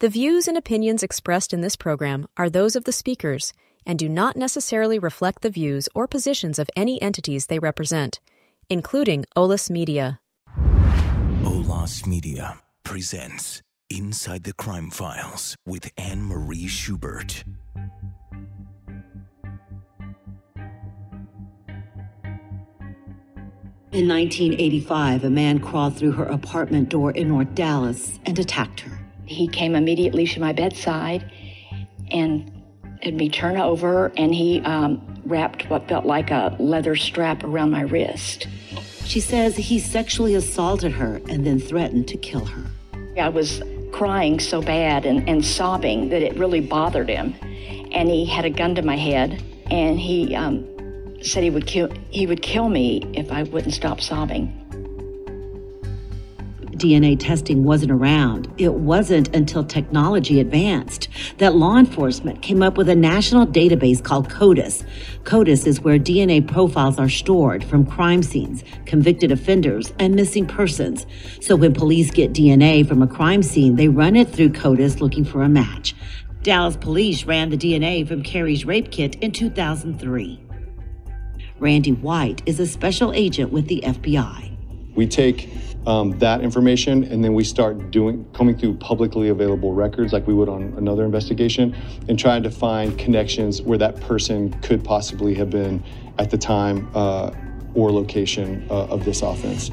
The views and opinions expressed in this program are those of the speakers and do not necessarily reflect the views or positions of any entities they represent, including OLAS Media. OLAS Media presents Inside the Crime Files with Anne Marie Schubert. In 1985, a man crawled through her apartment door in North Dallas and attacked her. He came immediately to my bedside and had me turn over, and he um, wrapped what felt like a leather strap around my wrist. She says he sexually assaulted her and then threatened to kill her. I was crying so bad and, and sobbing that it really bothered him. And he had a gun to my head, and he um, said he would kill he would kill me if I wouldn't stop sobbing. DNA testing wasn't around. It wasn't until technology advanced that law enforcement came up with a national database called CODIS. CODIS is where DNA profiles are stored from crime scenes, convicted offenders, and missing persons. So when police get DNA from a crime scene, they run it through CODIS looking for a match. Dallas police ran the DNA from Carrie's rape kit in 2003. Randy White is a special agent with the FBI. We take um, that information and then we start doing coming through publicly available records like we would on another investigation and trying to find connections where that person could possibly have been at the time uh, or location uh, of this offense.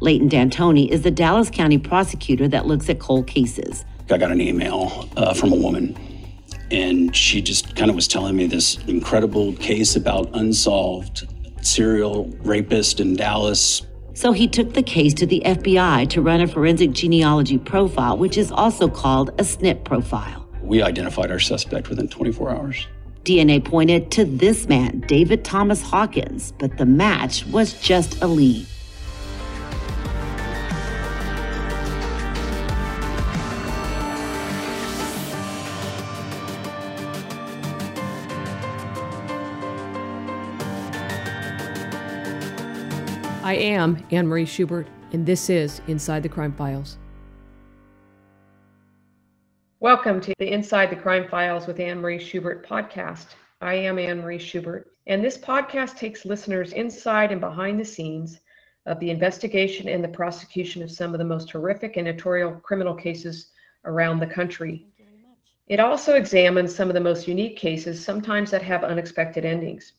Leighton D'Antoni is the Dallas County prosecutor that looks at cold cases. I got an email uh, from a woman and she just kind of was telling me this incredible case about unsolved serial rapist in Dallas. So he took the case to the FBI to run a forensic genealogy profile, which is also called a SNP profile. We identified our suspect within 24 hours. DNA pointed to this man, David Thomas Hawkins, but the match was just a lead. I am Anne Marie Schubert, and this is Inside the Crime Files. Welcome to the Inside the Crime Files with Anne Marie Schubert podcast. I am Anne Marie Schubert, and this podcast takes listeners inside and behind the scenes of the investigation and the prosecution of some of the most horrific and notorious criminal cases around the country. It also examines some of the most unique cases, sometimes that have unexpected endings.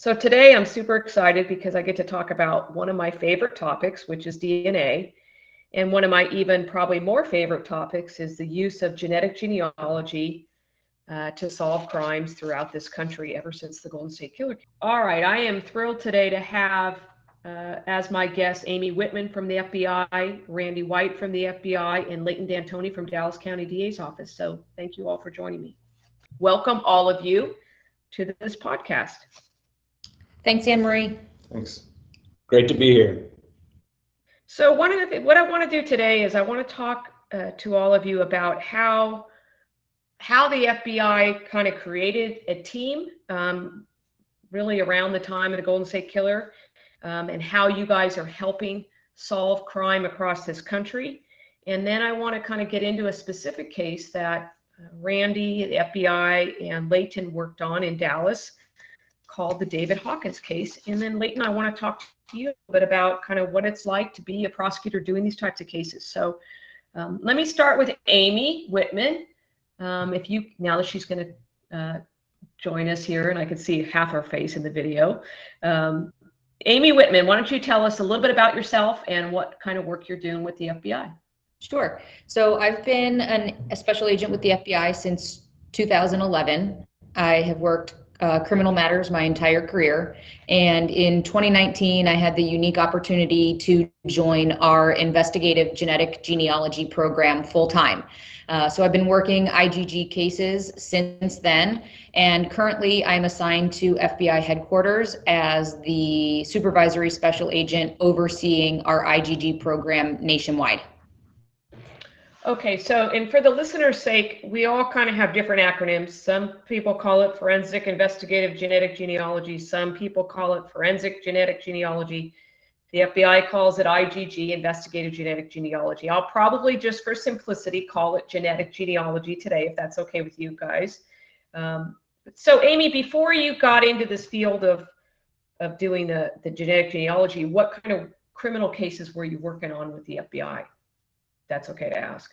So today I'm super excited because I get to talk about one of my favorite topics, which is DNA. And one of my even probably more favorite topics is the use of genetic genealogy uh, to solve crimes throughout this country ever since the Golden State Killer. All right, I am thrilled today to have uh, as my guests Amy Whitman from the FBI, Randy White from the FBI, and Leighton D'Antoni from Dallas County DA's office. So thank you all for joining me. Welcome all of you to this podcast. Thanks, Anne Marie. Thanks. Great to be here. So one of the what I want to do today is I want to talk uh, to all of you about how how the FBI kind of created a team um, really around the time of the Golden State Killer um, and how you guys are helping solve crime across this country. And then I want to kind of get into a specific case that uh, Randy, the FBI, and Leighton worked on in Dallas called the David Hawkins case. And then Leighton, I want to talk to you a bit about kind of what it's like to be a prosecutor doing these types of cases. So um, let me start with Amy Whitman. Um, if you, now that she's going to uh, join us here and I can see half her face in the video. Um, Amy Whitman, why don't you tell us a little bit about yourself and what kind of work you're doing with the FBI? Sure. So I've been an, a special agent with the FBI since 2011. I have worked uh, criminal matters my entire career. And in 2019, I had the unique opportunity to join our investigative genetic genealogy program full time. Uh, so I've been working IGG cases since then. And currently, I'm assigned to FBI headquarters as the supervisory special agent overseeing our IGG program nationwide. Okay, so and for the listener's sake, we all kind of have different acronyms. Some people call it forensic investigative genetic genealogy. Some people call it forensic genetic genealogy. The FBI calls it IGG, Investigative Genetic Genealogy. I'll probably, just for simplicity, call it genetic genealogy today, if that's okay with you guys. Um, so, Amy, before you got into this field of of doing the, the genetic genealogy, what kind of criminal cases were you working on with the FBI? That's okay to ask.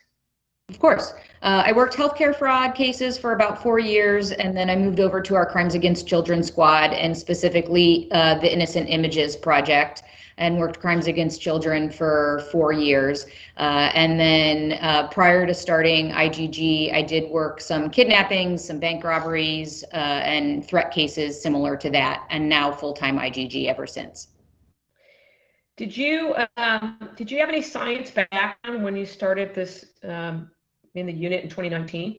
Of course. Uh, I worked healthcare fraud cases for about four years, and then I moved over to our Crimes Against Children squad and specifically uh, the Innocent Images Project and worked crimes against children for four years. Uh, and then uh, prior to starting IGG, I did work some kidnappings, some bank robberies, uh, and threat cases similar to that, and now full time IGG ever since. Did you um, did you have any science background when you started this um, in the unit in 2019?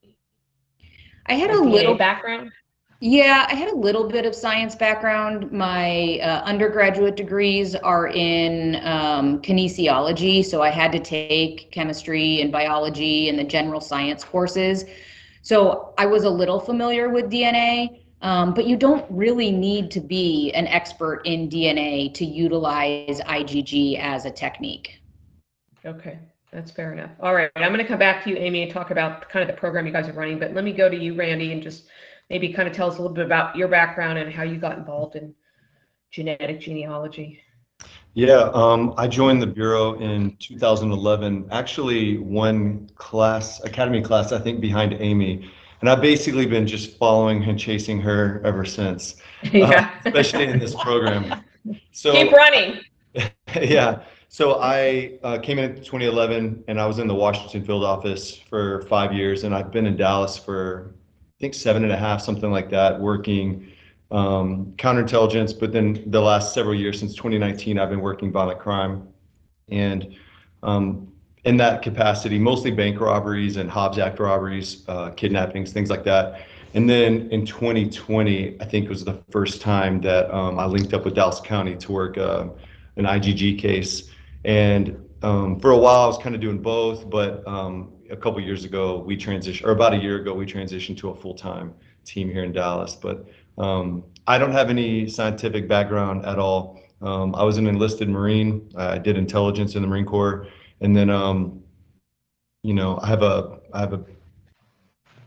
I had a little background. Yeah, I had a little bit of science background. My uh, undergraduate degrees are in um, kinesiology, so I had to take chemistry and biology and the general science courses. So I was a little familiar with DNA, um, but you don't really need to be an expert in DNA to utilize IGG as a technique. Okay, that's fair enough. All right, I'm going to come back to you, Amy, and talk about kind of the program you guys are running. But let me go to you, Randy, and just maybe kind of tell us a little bit about your background and how you got involved in genetic genealogy. Yeah, um, I joined the Bureau in 2011, actually one class, academy class, I think behind Amy. And I've basically been just following and chasing her ever since, yeah. uh, especially in this program. So keep running. yeah. So I uh, came in 2011 and I was in the Washington field office for five years and I've been in Dallas for I think seven and a half, something like that, working um, counterintelligence. But then the last several years, since 2019, I've been working violent crime, and um, in that capacity, mostly bank robberies and Hobbs Act robberies, uh, kidnappings, things like that. And then in 2020, I think was the first time that um, I linked up with Dallas County to work uh, an IGG case. And um, for a while, I was kind of doing both, but um, a couple years ago we transitioned, or about a year ago we transitioned to a full time team here in Dallas. But um, I don't have any scientific background at all. Um, I was an enlisted Marine. I did intelligence in the Marine Corps, and then um, you know I have a I have a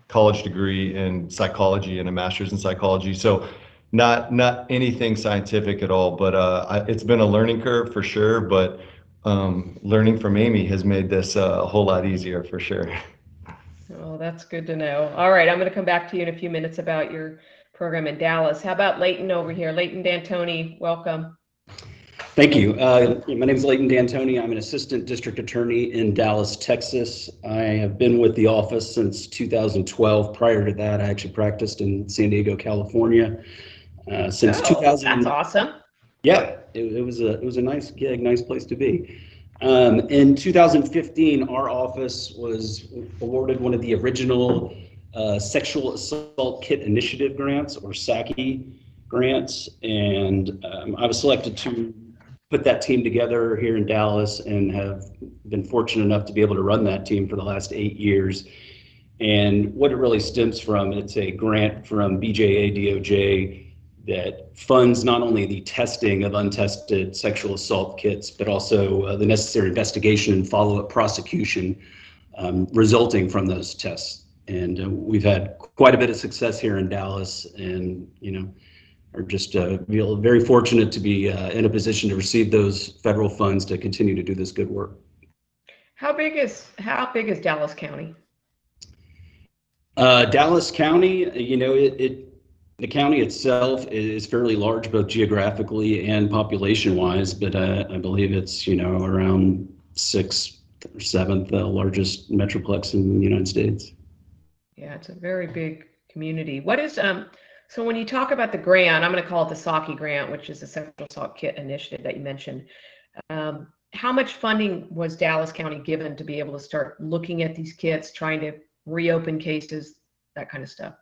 college degree in psychology and a master's in psychology. So not not anything scientific at all, but uh, I, it's been a learning curve for sure. But um, learning from Amy has made this uh, a whole lot easier for sure. Well, that's good to know. All right, I'm going to come back to you in a few minutes about your program in Dallas. How about Leighton over here? Leighton D'Antoni, welcome. Thank you. Uh, my name is Leighton D'Antoni. I'm an assistant district attorney in Dallas, Texas. I have been with the office since 2012. Prior to that, I actually practiced in San Diego, California. Uh, since oh, 2000. That's awesome. Yeah, it, it, was a it was a nice gig, nice place to be. Um, in 2015, our office was awarded one of the original uh, Sexual Assault Kit Initiative grants, or SAKI grants, and um, I was selected to put that team together here in Dallas, and have been fortunate enough to be able to run that team for the last eight years. And what it really stems from, it's a grant from BJA DOJ that funds not only the testing of untested sexual assault kits, but also uh, the necessary investigation and follow up prosecution um, resulting from those tests. And uh, we've had quite a bit of success here in Dallas, and you know, are just uh, feel very fortunate to be uh, in a position to receive those federal funds to continue to do this good work. How big is how big is Dallas County? Uh, Dallas County, you know, it, it the county itself is fairly large, both geographically and population-wise, but uh, I believe it's you know around sixth or seventh uh, largest metroplex in the United States. Yeah, it's a very big community. What is um? So when you talk about the grant, I'm going to call it the SAKI grant, which is the Sexual Assault Kit Initiative that you mentioned. Um, how much funding was Dallas County given to be able to start looking at these kits, trying to reopen cases, that kind of stuff?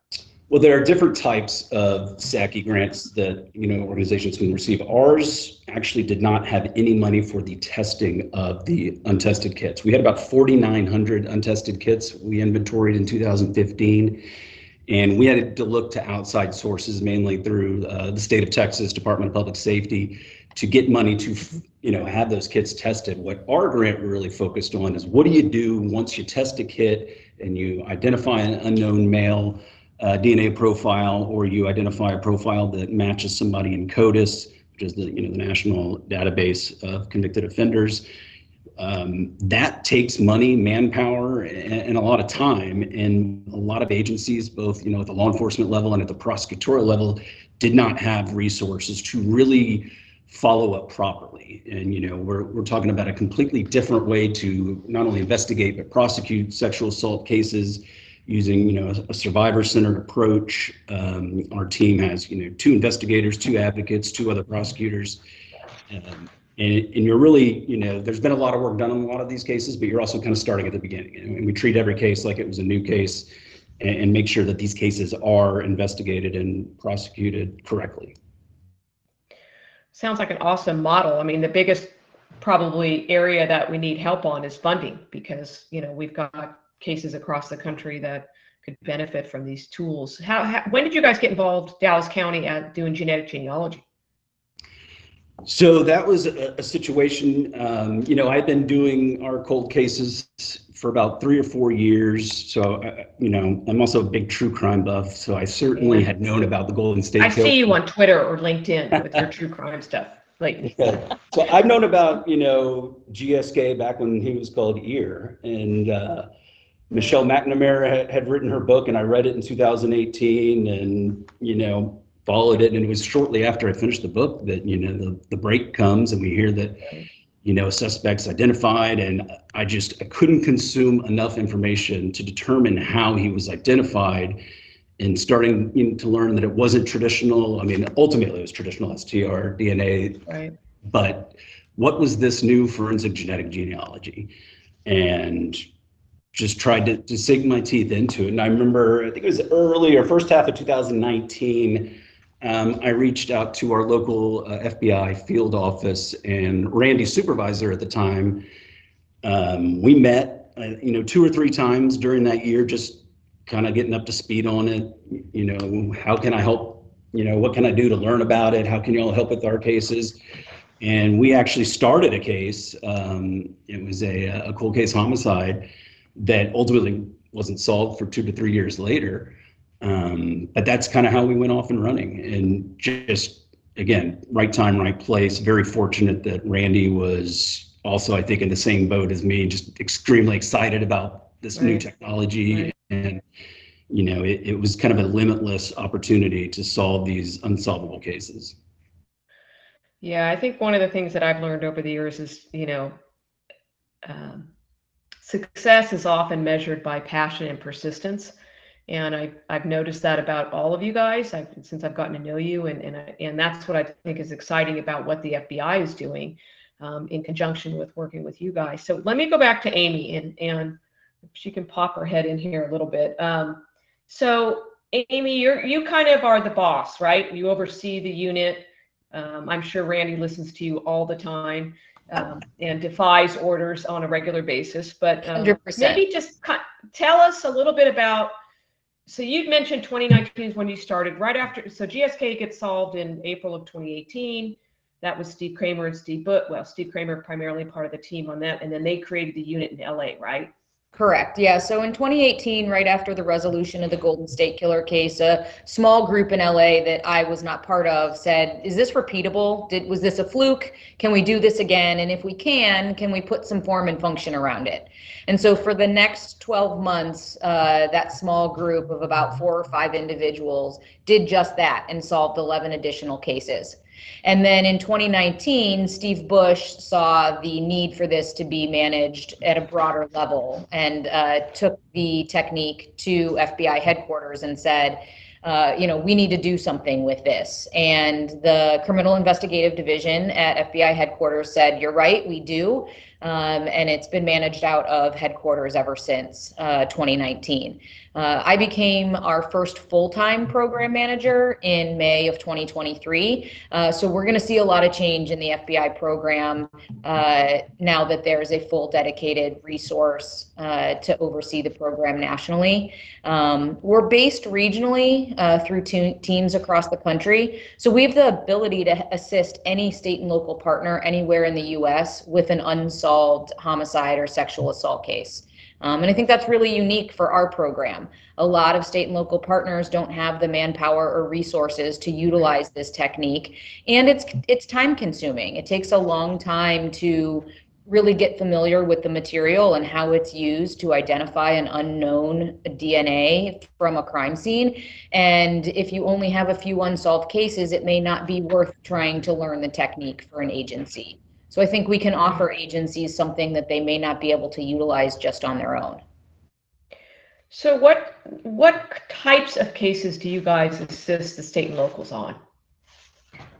Well, there are different types of SAKI grants that you know organizations can receive. Ours actually did not have any money for the testing of the untested kits. We had about 4,900 untested kits we inventoried in 2015, and we had to look to outside sources, mainly through uh, the state of Texas Department of Public Safety, to get money to you know have those kits tested. What our grant really focused on is what do you do once you test a kit and you identify an unknown male uh, DNA profile or you identify a profile that matches somebody in CODIS, which is the you know the national database of convicted offenders. Um, that takes money, manpower, and, and, a lot of time. And a lot of agencies, both you know at the law enforcement level and at the prosecutorial level, did not have resources to really follow up properly. And you know, we're we're talking about a completely different way to not only investigate but prosecute sexual assault cases using you know a, survivor-centered approach. Um, our team has you know two investigators, two advocates, two other prosecutors. Um, and, and, you're really, you know, there's been a lot of work done on a lot of these cases, but you're also kind of starting at the beginning. And we treat every case like it was a new case and, and make sure that these cases are investigated and prosecuted correctly. Sounds like an awesome model. I mean, the biggest probably area that we need help on is funding because, you know, we've got cases across the country that could benefit from these tools. How, how when did you guys get involved, Dallas County, at doing genetic genealogy? So that was a, a situation, um, you know, I've been doing our cold cases for about three or four years. So, uh, you know, I'm also a big true crime buff. So I certainly had known about the Golden State. I see you on Twitter or LinkedIn with your true crime stuff. Like, yeah. so I've known about you know GSK back when he was called EAR, and uh, Michelle McNamara had, had written her book, and I read it in 2018, and you know followed it. And it was shortly after I finished the book that you know the the break comes, and we hear that you know, suspects identified, and I just I couldn't consume enough information to determine how he was identified, and starting you know, to learn that it wasn't traditional. I mean, ultimately it was traditional STR DNA, right. but what was this new forensic genetic genealogy, and just tried to, to sink my teeth into it. And I remember, I think it was early or first half of 2019 um, I reached out to our local uh, FBI field office and Randy supervisor at the time. Um, we met, uh, you know, two or three times during that year, just kind of getting up to speed on it. You know, how can I help? You know, what can I do to learn about it? How can you all help with our cases? And we actually started a case. Um, it was a, a cold case homicide that ultimately wasn't solved for two to three years later. Um, but that's kind of how we went off and running. And just again right time right place. Very fortunate that randy was also i think in the same boat as me just extremely excited about this right. new technology. Right. and you know it, it was kind of a limitless opportunity to solve these unsolvable cases. Yeah i think one of the things that i've learned over the years is you know um, success is often measured by passion and persistence and I, I've noticed that about all of you guys I've, since I've gotten to know you, and and and that's what I think is exciting about what the FBI is doing um, in conjunction with working with you guys. So let me go back to Amy, and and she can pop her head in here a little bit. Um, so Amy, you're you kind of are the boss, right? You oversee the unit. Um, I'm sure Randy listens to you all the time. Um, and defies orders on a regular basis. But um, maybe just tell us a little bit about so you'd mentioned 2019 is when you started right after so gsk gets solved in april of 2018 that was steve kramer and steve but well steve kramer primarily part of the team on that and then they created the unit in la right Correct. Yeah. So in 2018, right after the resolution of the Golden State Killer case, a small group in LA that I was not part of said, "Is this repeatable? Did was this a fluke? Can we do this again? And if we can, can we put some form and function around it?" And so for the next 12 months, uh, that small group of about four or five individuals did just that and solved 11 additional cases. And then in 2019, Steve Bush saw the need for this to be managed at a broader level and uh, took the technique to FBI headquarters and said, uh, you know, we need to do something with this. And the Criminal Investigative Division at FBI headquarters said, You're right, we do. um, and it's been managed out of headquarters ever since uh, 2019. Uh, I became our first full-time program manager in May of 2023. Uh, so we're going to see a lot of change in the FBI program uh, now that there's a full dedicated resource uh, to oversee the program nationally. Um, we're based regionally uh, through te- teams across the country. So we have the ability to assist any state and local partner anywhere in the U.S. with an unsolved homicide or sexual assault case. Um, and I think that's really unique for our program. A lot of state and local partners don't have the manpower or resources to utilize this technique, and it's it's time consuming. It takes a long time to really get familiar with the material and how it's used to identify an unknown DNA from a crime scene. And if you only have a few unsolved cases, it may not be worth trying to learn the technique for an agency. So I think we can offer agencies something that they may not be able to utilize just on their own. So what what types of cases do you guys assist the state and locals on?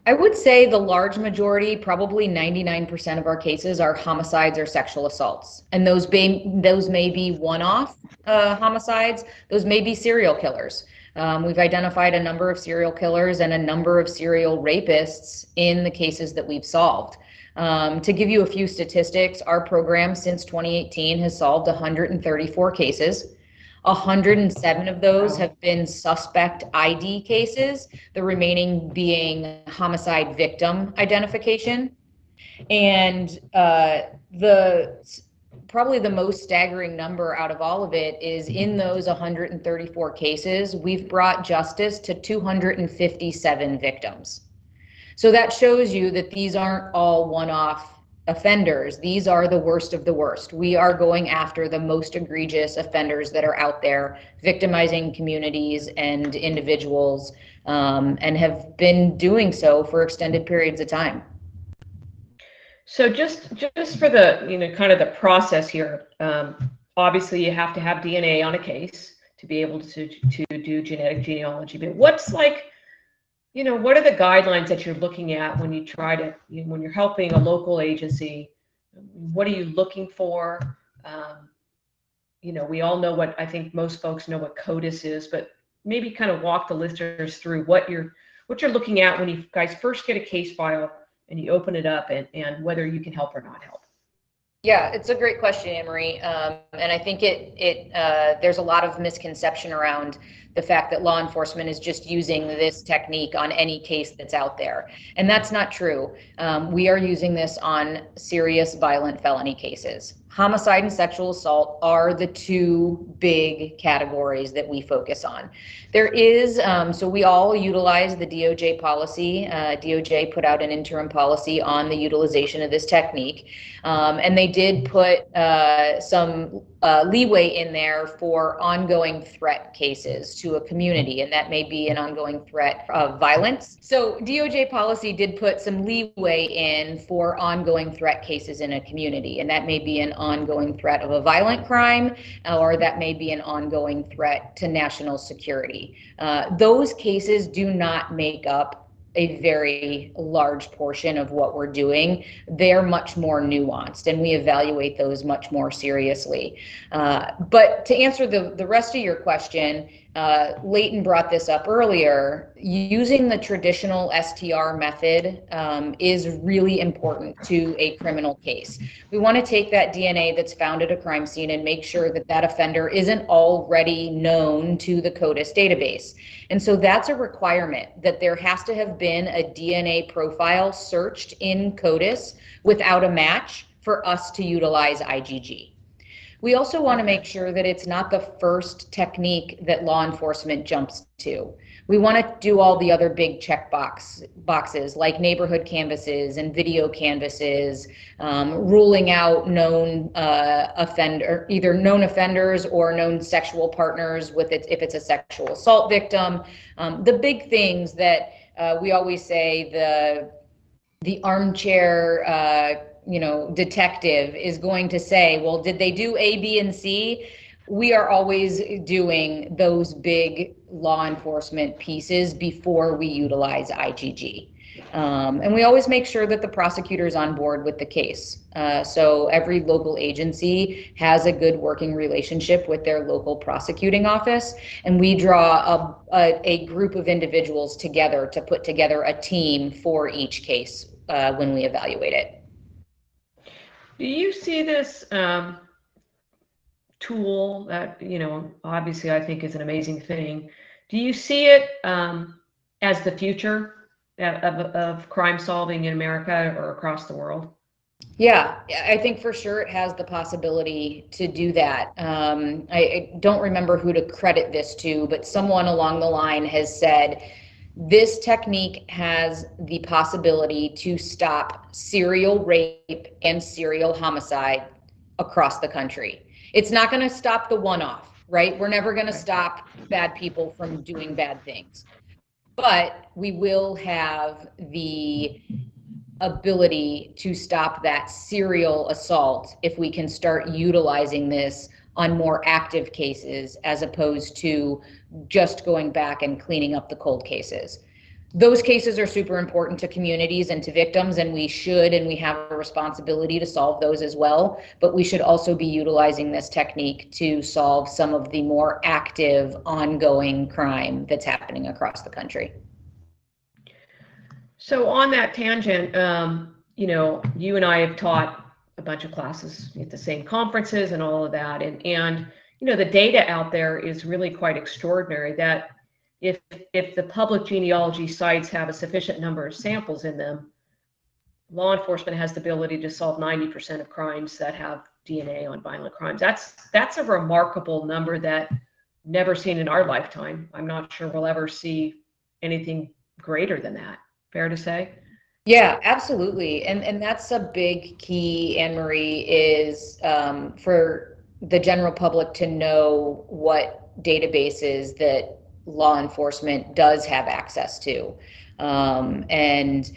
I would say the large majority, probably 99% of our cases are homicides or sexual assaults. And those may, those may be one-off uh, homicides. Those may be serial killers. Um, we've identified a number of serial killers and a number of serial rapists in the cases that we've solved. Um, to give you a few statistics, our program since 2018 has solved 134 cases. 107 of those have been suspect ID cases, the remaining being homicide victim identification. And uh, the probably the most staggering number out of all of it is in those 134 cases, we've brought justice to 257 victims. So that shows you that these aren't all one off offenders. These are the worst of the worst. We are going after the most egregious offenders that are out there, victimizing communities and individuals, um, and have been doing so for extended periods of time. So just just for the you know kind of the process here, um, obviously you have to have DNA on a case to be able to to do genetic genealogy. But what's like you know, what are the guidelines that you're looking at when you try to, you know, when you're helping a local agency? What are you looking for? Um, you know, we all know what I think most folks know what CODIS is, but maybe kind of walk the listeners through what you're what you're looking at when you guys first get a case file and you open it up and, and whether you can help or not help. Yeah, it's a great question, Anne-Marie. Um, and I think it it uh, there's a lot of misconception around the fact that law enforcement is just using this technique on any case that's out there. And that's not true. Um, we are using this on serious violent felony cases. Homicide and sexual assault are the two big categories that we focus on. There is, um, so we all utilize the DOJ policy. Uh, DOJ put out an interim policy on the utilization of this technique. Um, and they did put uh, some uh, leeway in there for ongoing threat cases to a community, and that may be an ongoing threat of violence. So, DOJ policy did put some leeway in for ongoing threat cases in a community, and that may be an ongoing threat of a violent crime, or that may be an ongoing threat to national security. Uh, those cases do not make up a very large portion of what we're doing. They're much more nuanced, and we evaluate those much more seriously. Uh, but to answer the, the rest of your question, uh, Leighton brought this up earlier. Using the traditional STR method um, is really important to a criminal case. We want to take that DNA that's found at a crime scene and make sure that that offender isn't already known to the CODIS database. And so that's a requirement that there has to have been a DNA profile searched in CODIS without a match for us to utilize IGG. We also want to make sure that it's not the first technique that law enforcement jumps to. We want to do all the other big check box boxes like neighborhood canvases and video canvases, um, ruling out known uh, offender, either known offenders or known sexual partners with it if it's a sexual assault victim. Um, the big things that uh, we always say the the armchair uh, you know detective is going to say well did they do a b and c we are always doing those big law enforcement pieces before we utilize igg Um, and we always make sure that the prosecutor is on board with the case. Uh, so every local agency has a good working relationship with their local prosecuting office. And we draw a, a, a group of individuals together to put together a team for each case uh, when we evaluate it. Do you see this um, tool that, you know, obviously I think is an amazing thing? Do you see it um, as the future of, of crime solving in America or across the world? Yeah, I think for sure it has the possibility to do that. Um, I, I, don't remember who to credit this to, but someone along the line has said this technique has the possibility to stop serial rape and serial homicide across the country. It's not going to stop the one off, right? We're never going to stop bad people from doing bad things but we will have the ability to stop that serial assault if we can start utilizing this on more active cases as opposed to just going back and cleaning up the cold cases. Those cases are super important to communities and to victims and we should and we have a responsibility to solve those as well. But we should also be utilizing this technique to solve some of the more active ongoing crime that's happening across the country. So on that tangent um, you know you and i have taught a bunch of classes at the same conferences and all of that and and you know the data out there is really quite extraordinary that if if the public genealogy sites have a sufficient number of samples in them, law enforcement has the ability to solve 90% of crimes that have DNA on violent crimes. That's that's a remarkable number that never seen in our lifetime. I'm not sure we'll ever see anything greater than that. Fair to say? Yeah, absolutely. And and that's a big key, Anne Marie, is um, for the general public to know what databases that law enforcement does have access to. Um, and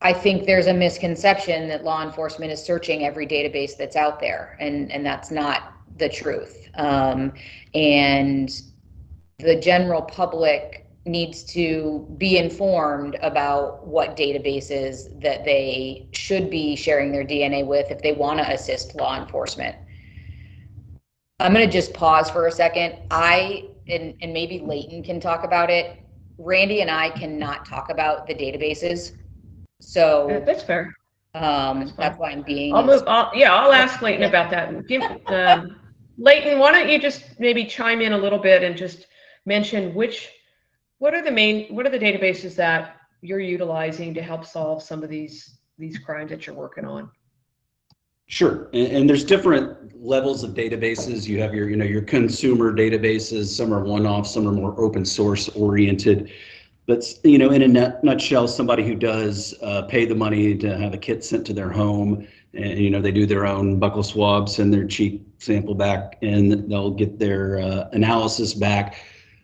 I think there's a misconception that law enforcement is searching every database that's out there, and, and that's not the truth. Um, and the general public needs to be informed about what databases that they should be sharing their DNA with if they want to assist law enforcement. I'm going to just pause for a second. I and, and maybe Leighton can talk about it. Randy and I cannot talk about the databases. So that's fair. Um, that's, that's, why I'm being. I'll move. I'll, yeah, I'll ask Leighton about that. Give, um, Leighton, why don't you just maybe chime in a little bit and just mention which, what are the main, what are the databases that you're utilizing to help solve some of these these crimes that you're working on? Sure, and, and, there's different levels of databases. You have your, you know, your consumer databases. Some are one-off, some are more open source oriented. But you know, in a nut, nutshell, somebody who does uh, pay the money to have a kit sent to their home, and you know, they do their own buccal swab, send their cheek sample back, and they'll get their uh, analysis back.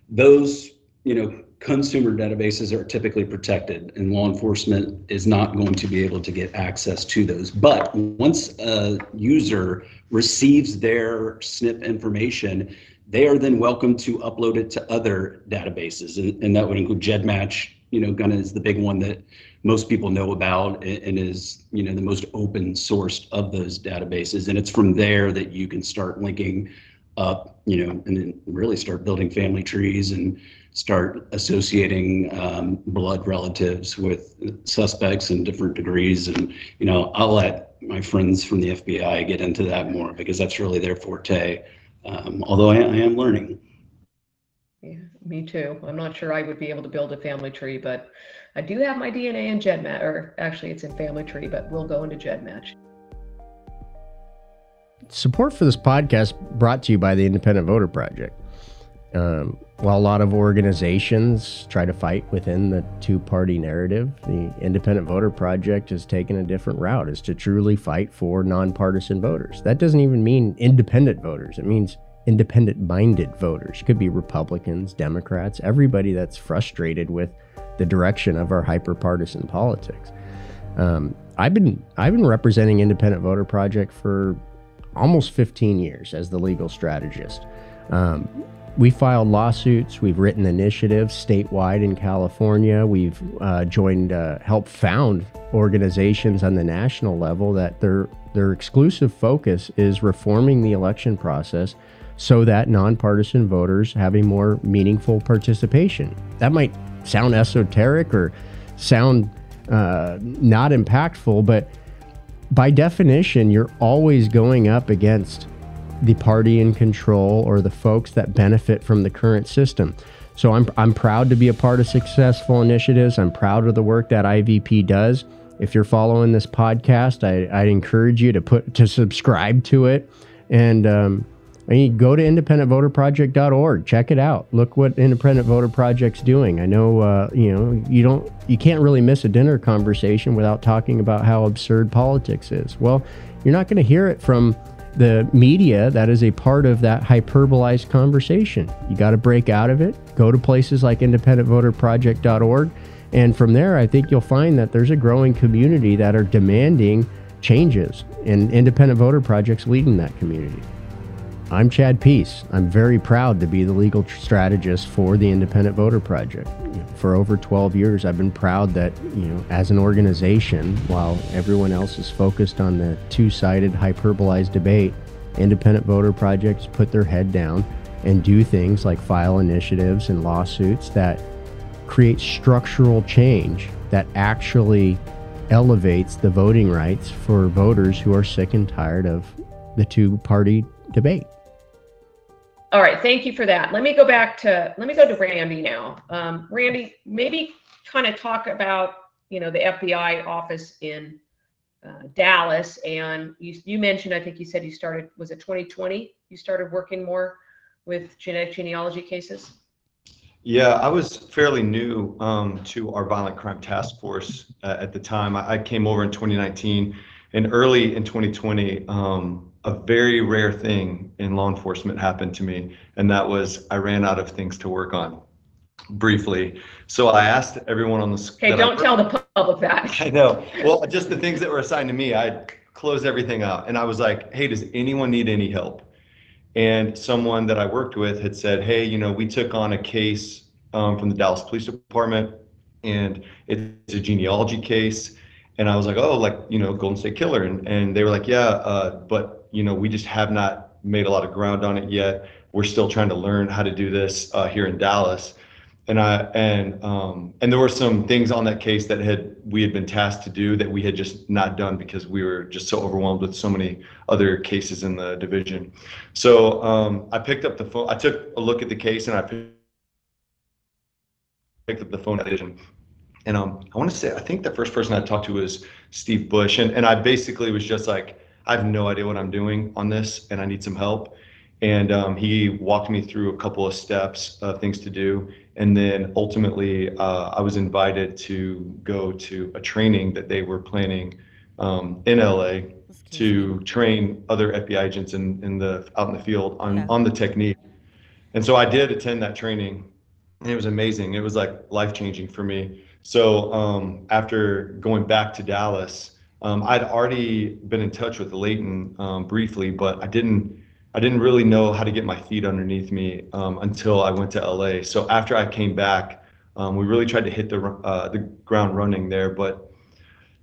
Those, you know, consumer databases are typically protected and law enforcement is not going to be able to get access to those. But once a user receives their SNP information, they are then welcome to upload it to other databases. And, and that would include GEDmatch, you know, kind is the big one that most people know about and is, you know, the most open sourced of those databases. And it's from there that you can start linking up, you know, and then really start building family trees and start associating um, blood relatives with suspects in different degrees. And, you know, I'll let my friends from the FBI get into that more because that's really their forte. Um, although I, I, am learning. Yeah, me too. I'm not sure I would be able to build a family tree, but I do have my DNA in GEDmatch, or actually it's in family tree, but we'll go into GEDmatch. Support for this podcast brought to you by the Independent Voter Project. Um, while a lot of organizations try to fight within the two party narrative, the Independent Voter Project has taken a different route, is to truly fight for nonpartisan voters. That doesn't even mean independent voters, it means independent minded voters. It could be Republicans, Democrats, everybody that's frustrated with the direction of our hyper partisan politics. Um, I've been I've been representing Independent Voter Project for almost 15 years as the legal strategist. Um, we filed lawsuits. We've written initiatives statewide in California. We've uh, joined, uh, helped found organizations on the national level that their their exclusive focus is reforming the election process so that nonpartisan voters have a more meaningful participation. That might sound esoteric or sound uh, not impactful, but by definition, you're always going up against the party in control or the folks that benefit from the current system. So I'm, I'm proud to be a part of successful initiatives. I'm proud of the work that IVP does. If you're following this podcast, I, I'd encourage you to put to subscribe to it and um, I mean, go to independentvoterproject.org. Check it out. Look what Independent Voter Project's doing. I know, uh, you know, you don't, you can't really miss a dinner conversation without talking about how absurd politics is. Well, you're not going to hear it from the media that is a part of that hyperbolized conversation. You got to break out of it. Go to places like independentvoterproject.org. And from there, I think you'll find that there's a growing community that are demanding changes, and Independent Voter Project's leading that community. I'm Chad Peace. I'm very proud to be the legal strategist for the Independent Voter Project. For over 12 years, I've been proud that, you know, as an organization, while everyone else is focused on the two-sided hyperbolized debate, Independent Voter Projects put their head down and do things like file initiatives and lawsuits that create structural change that actually elevates the voting rights for voters who are sick and tired of the two party debate. All right, thank you for that. Let me go back to let me go to Randy now. Um, Randy, maybe kind of talk about you know the FBI office in uh, Dallas, and you you mentioned I think you said you started was it 2020? You started working more with genetic genealogy cases. Yeah, I was fairly new um, to our violent crime task force uh, at the time. I, I, came over in 2019, and early in 2020. Um, a very rare thing in law enforcement happened to me, and that was I ran out of things to work on briefly. So I asked everyone on the Okay, hey, don't tell the public that. I know. Well, just the things that were assigned to me, I closed everything out. And I was like, hey, does anyone need any help? And someone that I worked with had said, hey, you know, we took on a case um, from the Dallas Police Department, and it's a genealogy case. And I was like, oh, like, you know, Golden State Killer. And, and they were like, yeah, uh, but you know, we just have not made a lot of ground on it yet. We're still trying to learn how to do this uh, here in Dallas. And I and um, and there were some things on that case that had we had been tasked to do that we had just not done because we were just so overwhelmed with so many other cases in the division. So um, I picked up the phone. I took a look at the case and I picked up the phone division. And um, I want to say I think the first person I talked to was Steve Bush, and and I basically was just like I have no idea what I'm doing on this and I need some help. And um, he walked me through a couple of steps, uh, things to do. And then ultimately, uh, I was invited to go to a training that they were planning um, in LA to train other FBI agents in, in the out in the field on, yeah. on the technique. And so I did attend that training and it was amazing. It was like life changing for me. So um, after going back to Dallas, um, I'd already been in touch with Leighton um, briefly, but I didn't I didn't really know how to get my feet underneath me um, until I went to LA. So after I came back, um, we really tried to hit the uh, the ground running there. But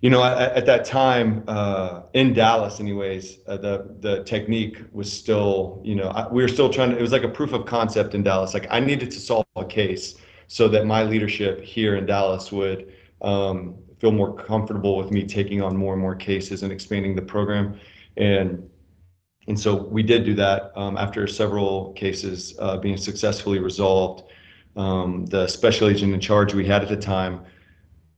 you know, at, at that time uh, in Dallas, anyways, uh, the the technique was still you know I, we were still trying to. It was like a proof of concept in Dallas. Like I needed to solve a case so that my leadership here in Dallas would um, feel more comfortable with me taking on more and more cases and expanding the program. And and so we did do that um, after several cases uh, being successfully resolved. Um, the special agent in charge we had at the time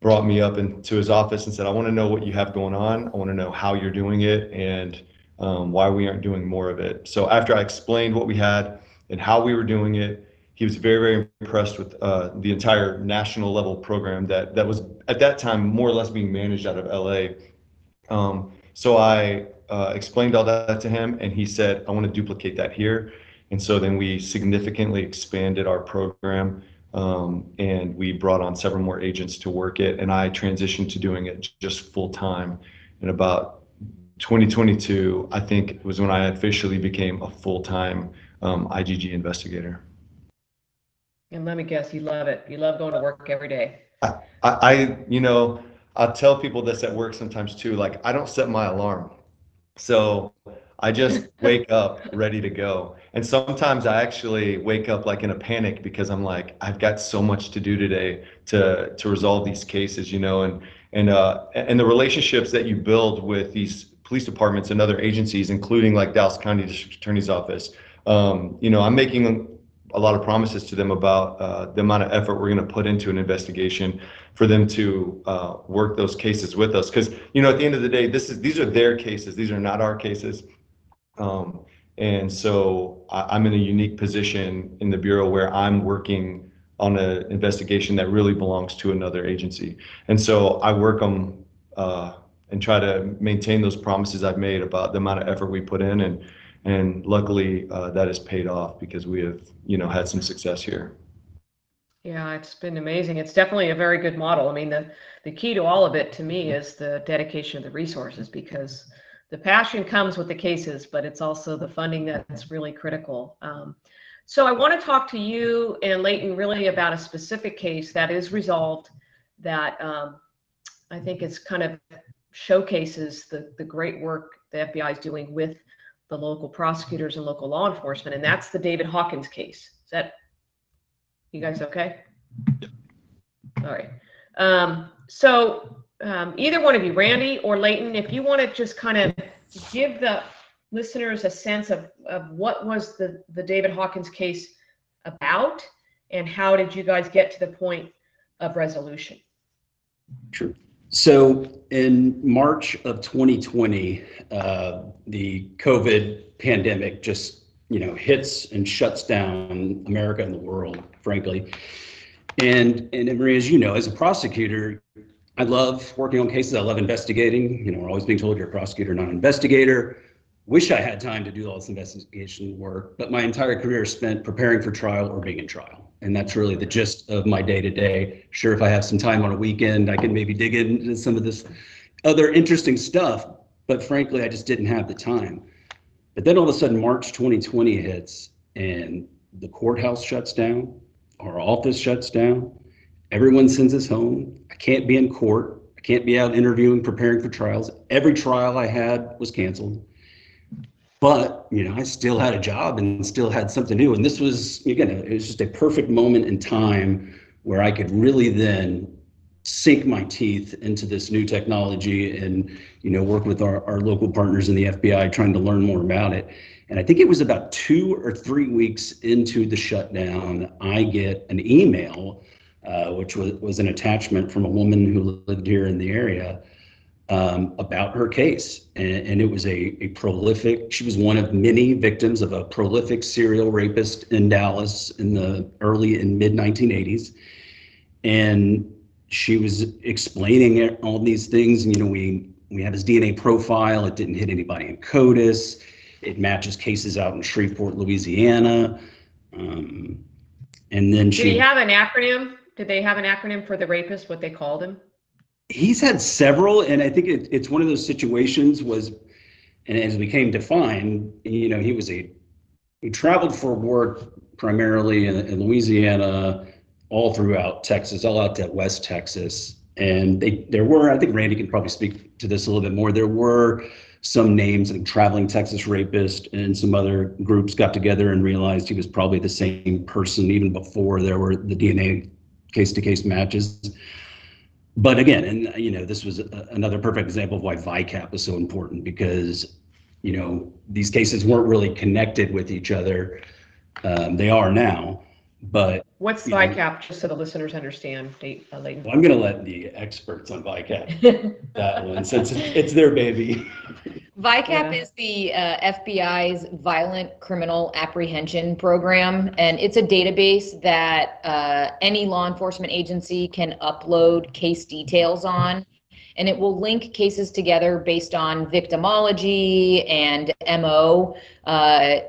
brought me up into his office and said, I want to know what you have going on. I want to know how you're doing it and um, why we aren't doing more of it. So after I explained what we had and how we were doing it, he was very very impressed with uh, the entire national level program that that was at that time more or less being managed out of LA. Um, so I uh, explained all that to him, and he said, "I want to duplicate that here." And so then we significantly expanded our program, um, and we brought on several more agents to work it. And I transitioned to doing it just full time in about 2022, I think was when I officially became a full-time um, IGG investigator. And let me guess, you love it. You love going to work every day. I, I, you know, I tell people this at work sometimes too. Like, I don't set my alarm, so I just wake up ready to go. And sometimes I actually wake up like in a panic because I'm like, I've got so much to do today to to resolve these cases, you know, and and uh and the relationships that you build with these police departments and other agencies, including like Dallas County District Attorney's Office. Um, you know, I'm making a lot of promises to them about uh, the amount of effort we're going to put into an investigation for them to uh, work those cases with us. Because you know, at the end of the day, this is these are their cases; these are not our cases. Um, and so I, am in a unique position in the bureau where I'm working on an investigation that really belongs to another agency. And so I work them uh, and try to maintain those promises I've made about the amount of effort we put in and and luckily uh, that has paid off because we have you know had some success here. Yeah it's been amazing. It's definitely a very good model. I mean the the key to all of it to me is the dedication of the resources because the passion comes with the cases but it's also the funding that's really critical. Um, so i want to talk to you and leighton really about a specific case that is resolved that um, i think is kind of showcases the, the great work the fbi is doing with the local prosecutors and local law enforcement, and that's the David Hawkins case. Is that you guys okay? All right. Um, so um, either one of you, Randy or Leighton, if you want to just kind of give the listeners a sense of, of what was the, the David Hawkins case about and how did you guys get to the point of resolution? Sure. So in March of 2020, uh, the COVID pandemic just you know hits and shuts down America and the world, frankly. And Anne Marie, as you know, as a prosecutor, I love working on cases. I love investigating. You know, we're always being told you're a prosecutor, not an investigator. Wish I had time to do all this investigation work, but my entire career is spent preparing for trial or being in trial and that's really the gist of my day to day. Sure, if I have some time on a weekend, I can maybe dig into some of this other interesting stuff, but frankly, I just didn't have the time. But then all of a sudden, March 2020 hits, and the courthouse shuts down, our office shuts down, everyone sends us home. I can't be in court. I can't be out interviewing, preparing for trials. Every trial I had was canceled but you know i still had a job and still had something new and this was again it was just a perfect moment in time where i could really then sink my teeth into this new technology and you know work with our, our local partners in the fbi trying to learn more about it. And i think it was about two or three weeks into the shutdown i get an email uh, which was, was an attachment from a woman who lived here in the area um, about her case. And, and, it was a, a prolific, she was one of many victims of a prolific serial rapist in Dallas in the early and mid 1980s. And she was explaining all these things. And, you know, we, we have his DNA profile. It didn't hit anybody in CODIS. It matches cases out in Shreveport, Louisiana. Um, and then she. Did he have an acronym? Did they have an acronym for the rapist, what they called him? He's had several, and I think it, it's one of those situations was, and as became defined, you know, he was a he traveled for work primarily in, in Louisiana, all throughout Texas, all out to West Texas, and they there were I think Randy can probably speak to this a little bit more. There were some names like traveling Texas rapist and some other groups got together and realized he was probably the same person even before there were the DNA case to case matches but again, and you know, this was a, another perfect example of why VICAP is so important because you know these cases weren't really connected with each other. Um, they are now, but what's VICAP? Just so the listeners understand, Date, uh, well, I'm going to let the experts on VICAP that one since it's their baby. VICAP yeah. is the uh, FBI's Violent Criminal Apprehension Program, and it's a database that uh, any law enforcement agency can upload case details on. And it will link cases together based on victimology and MO, uh,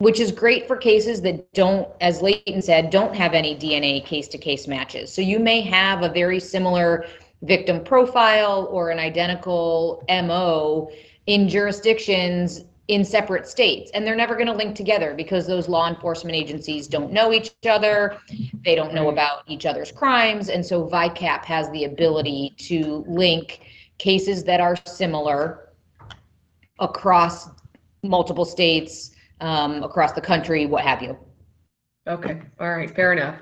which is great for cases that don't, as Leighton said, don't have any DNA case to case matches. So you may have a very similar victim profile or an identical MO in jurisdictions in separate states. And they're never going to link together because those law enforcement agencies don't know each other. They don't know about each other's crimes. And so vicap has the ability to link cases that are similar across multiple states um, across the country what have you. Okay, all right, fair enough.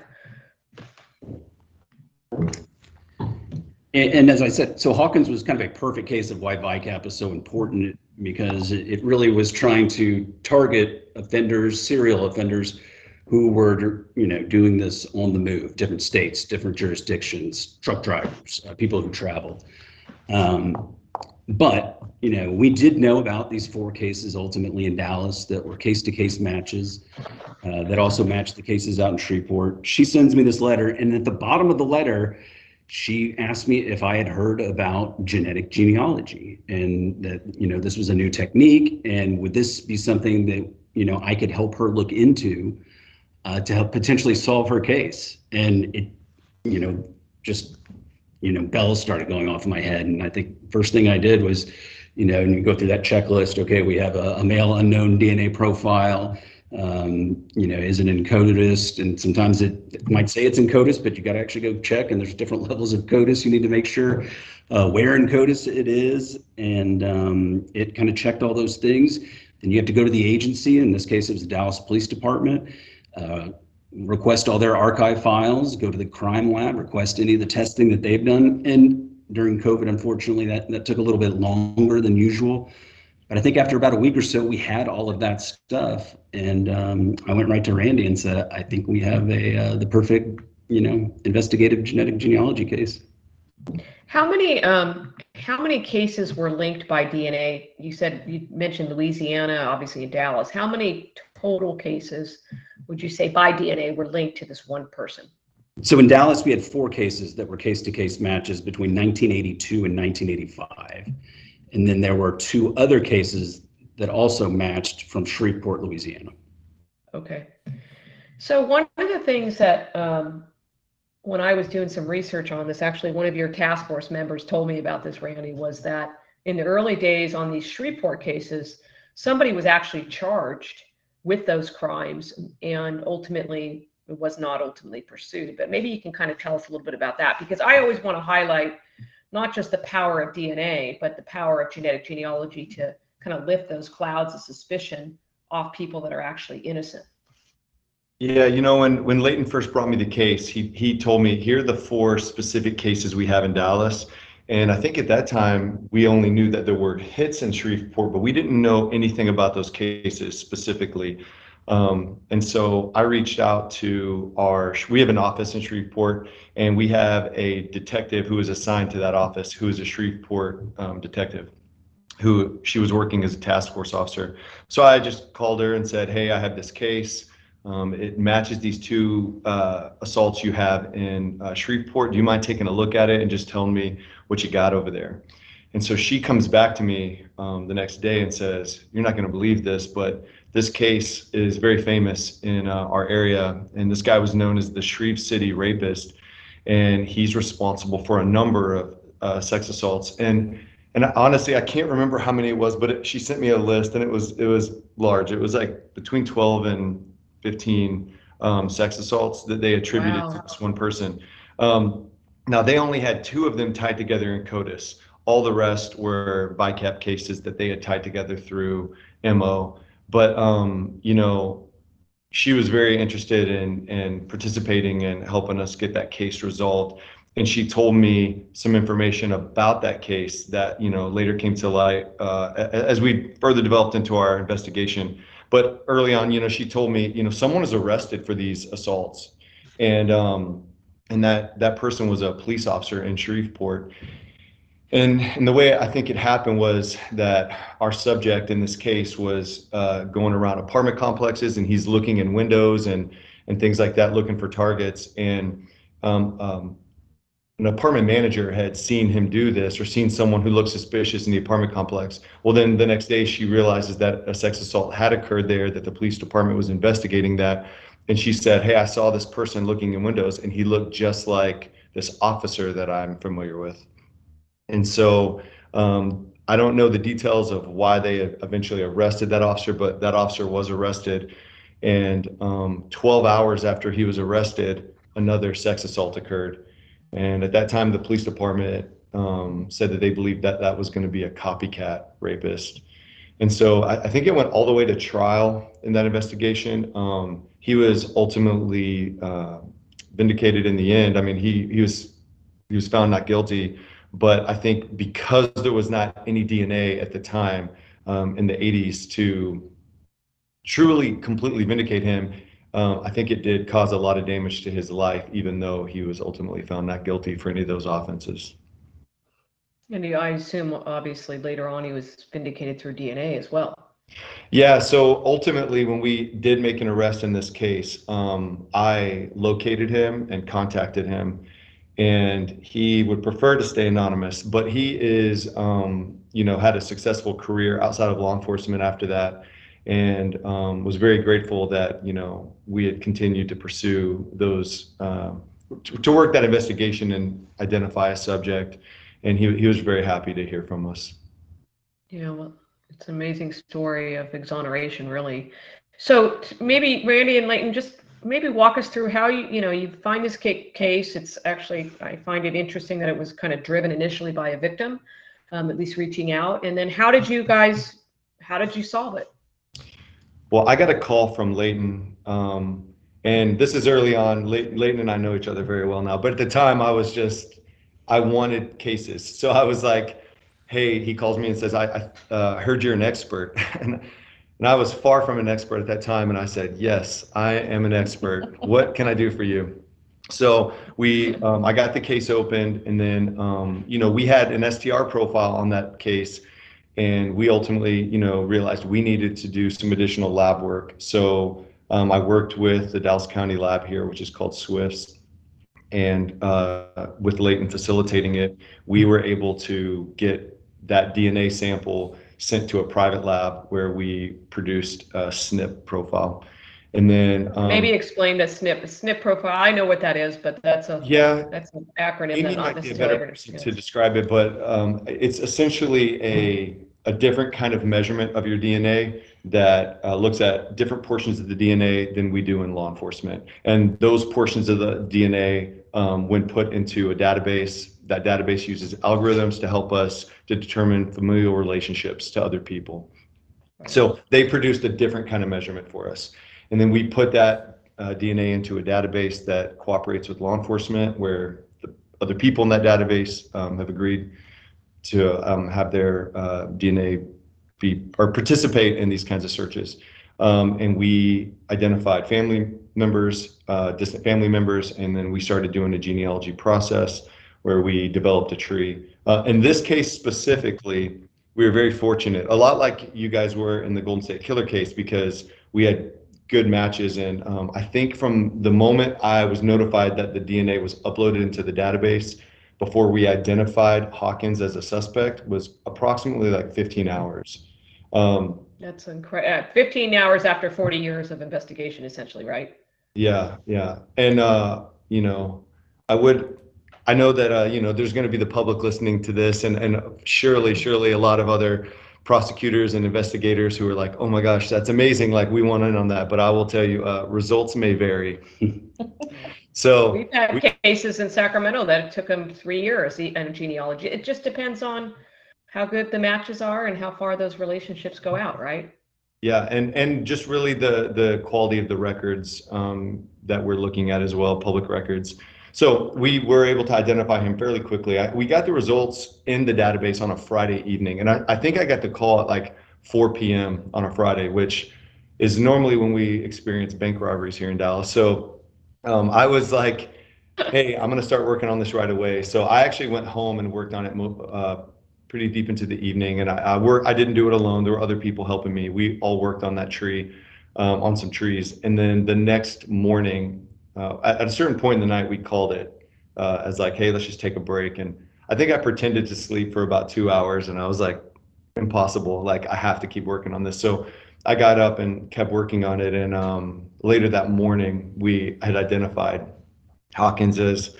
And, and as I said, so Hawkins was kind of a perfect case of why VICAP is so important because it, really was trying to target offenders, serial offenders who were, you know, doing this on the move, different states, different jurisdictions, truck drivers, uh, people who traveled. Um, but, you know, we did know about these four cases ultimately in Dallas that were case to case matches uh, that also matched the cases out in Shreveport. She sends me this letter, and at the bottom of the letter, she asked me if I had heard about genetic genealogy and that, you know, this was a new technique. And would this be something that, you know, I could help her look into uh, to help potentially solve her case? And it, you know, just, you know, bells started going off in my head. And I think first thing I did was, you know, and you go through that checklist. Okay, we have a, a male unknown DNA profile um, you know, is it in? And sometimes it, might say it's in but you got to actually go check. And there's different levels of CODIS. You need to make sure uh, where in CODIS it is. And um, it kind of checked all those things. Then you have to go to the agency. In this case, it was the Dallas Police Department. Uh, request all their archive files, go to the crime lab, request any of the testing that they've done. And during COVID, unfortunately, that, that took a little bit longer than usual. But I think after about a week or so, we had all of that stuff, and um, I went right to Randy and said, "I think we have a uh, the perfect, you know, investigative genetic genealogy case." How many um, how many cases were linked by DNA? You said you mentioned Louisiana, obviously in Dallas. How many total cases would you say by DNA were linked to this one person? So in Dallas, we had four cases that were case to case matches between 1982 and 1985. And then there were two other cases that also matched from Shreveport, Louisiana. Okay. So one of the things that um, when I was doing some research on this, actually one of your task force members told me about this, Randy, was that in the early days on these Shreveport cases, somebody was actually charged with those crimes and ultimately it was not ultimately pursued. But maybe you can kind of tell us a little bit about that because I always want to highlight not just the power of DNA, but the power of genetic genealogy to kind of lift those clouds of suspicion off people that are actually innocent. Yeah, you know, when when Leighton first brought me the case, he he told me here are the four specific cases we have in Dallas. And I think at that time we only knew that there were hits in Shreveport, but we didn't know anything about those cases specifically. Um, and so I reached out to our, we have an office in Shreveport, and we have a detective who is assigned to that office, who is a Shreveport um, detective, who she was working as a task force officer. So I just called her and said, Hey, I have this case. Um, it matches these two uh, assaults you have in uh, Shreveport. Do you mind taking a look at it and just telling me what you got over there? And so she comes back to me um, the next day and says, You're not going to believe this, but this case is very famous in uh, our area. And this guy was known as the Shreve City rapist. And he's responsible for a number of uh, sex assaults. And and honestly, I can't remember how many it was, but it, she sent me a list, and it was it was large. It was like between 12 and 15 um, sex assaults that they attributed wow. to this one person. Um, now they only had two of them tied together in CODIS. All the rest were VICAP cases that they had tied together through MO. But um, you know, she was very interested in in participating and helping us get that case resolved. And she told me some information about that case that you know later came to light uh, as we further developed into our investigation. But early on, you know, she told me, you know, someone was arrested for these assaults, and um, and that that person was a police officer in Shreveport, and, and the way I think it happened was that our subject in this case was uh, going around apartment complexes and he's looking in windows and, and things like that, looking for targets. And um, um, an apartment manager had seen him do this or seen someone who looked suspicious in the apartment complex. Well, then the next day she realizes that a sex assault had occurred there, that the police department was investigating that. And she said, Hey, I saw this person looking in windows and he looked just like this officer that I'm familiar with. And so um, I don't know the details of why they eventually arrested that officer, but that officer was arrested. And um, 12 hours after he was arrested, another sex assault occurred. And at that time, the police department um, said that they believed that that was going to be a copycat rapist. And so I, I, think it went all the way to trial in that investigation. Um, he was ultimately uh, vindicated in the end. I mean, he he was he was found not guilty, but I think because there was not any DNA at the time um, in the 80s to truly completely vindicate him, um, I think it did cause a lot of damage to his life, even though he was ultimately found not guilty for any of those offenses. And I assume, obviously, later on he was vindicated through DNA as well. Yeah, so ultimately, when we did make an arrest in this case, um, I located him and contacted him, and he would prefer to stay anonymous, but he is, um, you know, had a successful career outside of law enforcement after that, and um, was very grateful that you know we had continued to pursue those uh, to, to work that investigation and identify a subject and he, he was very happy to hear from us. Yeah, well, it's an amazing story of exoneration, really. So maybe Randy and Leighton, just maybe walk us through how you, you know, you find this case. It's actually, I find it interesting that it was kind of driven initially by a victim, um, at least reaching out. And then how did you guys, how did you solve it? Well, I got a call from Leighton, um, and this is early on. Leighton and I know each other very well now, but at the time I was just I wanted cases. So I was like, hey, he calls me and says, I, I uh, heard you're an expert. and, and I was far from an expert at that time. And I said, yes, I am an expert. what can I do for you? So we, um, I got the case opened and then, um, you know, we had an STR profile on that case and we ultimately, you know, realized we needed to do some additional lab work. So um, I worked with the Dallas County lab here, which is called SWIFS and uh, with Leighton facilitating it, we were able to get that DNA sample sent to a private lab where we produced a SNP profile. And then um, maybe explain the SNP. SNP profile. I know what that is, but that's a yeah, that's an acronym. Amy might be a better person to describe it, but um, it's essentially a a different kind of measurement of your DNA that uh, looks at different portions of the DNA than we do in law enforcement. And those portions of the DNA, um, when put into a database, that database uses algorithms to help us to determine familial relationships to other people. So they produced a different kind of measurement for us. And then we put that uh, DNA into a database that cooperates with law enforcement, where the other people in that database um, have agreed to um, have their uh, DNA be or participate in these kinds of searches. Um, and we identified family members, uh, distant family members, and then we started doing a genealogy process where we developed a tree. Uh, in this case specifically, we were very fortunate, a lot like you guys were in the Golden State Killer case, because we had good matches. And um, I think from the moment I was notified that the DNA was uploaded into the database before we identified Hawkins as a suspect was approximately like 15 hours. Um, That's incredible. Uh, 15 hours after 40 years of investigation, essentially, right? Yeah, yeah. And, uh, you know, I would, I know that, uh, you know, there's going to be the public listening to this, and, and surely, surely a lot of other prosecutors and investigators who are like, oh my gosh, that's amazing. Like, we want in on that. But I will tell you, uh, results may vary. so we've had we, cases in Sacramento that took them three years in genealogy. It just depends on how good the matches are and how far those relationships go out, right? Yeah, and and just really the the quality of the records um, that we're looking at as well, public records. So we were able to identify him fairly quickly. I, we got the results in the database on a Friday evening, and I, I think I got the call at like 4 p.m. on a Friday, which is normally when we experience bank robberies here in Dallas. So um, I was like, "Hey, I'm going to start working on this right away." So I actually went home and worked on it uh, pretty deep into the evening, and I, I. I didn't do it alone. There were other people helping me. We all worked on that tree, um, on some trees, and then the next morning, uh, at, a certain point in the night, we called it uh, as like, "Hey, let's just take a break." And I think I pretended to sleep for about two hours, and I was like, "Impossible! Like I have to keep working on this." So I got up and kept working on it, and um, later that morning, we had identified Hawkins as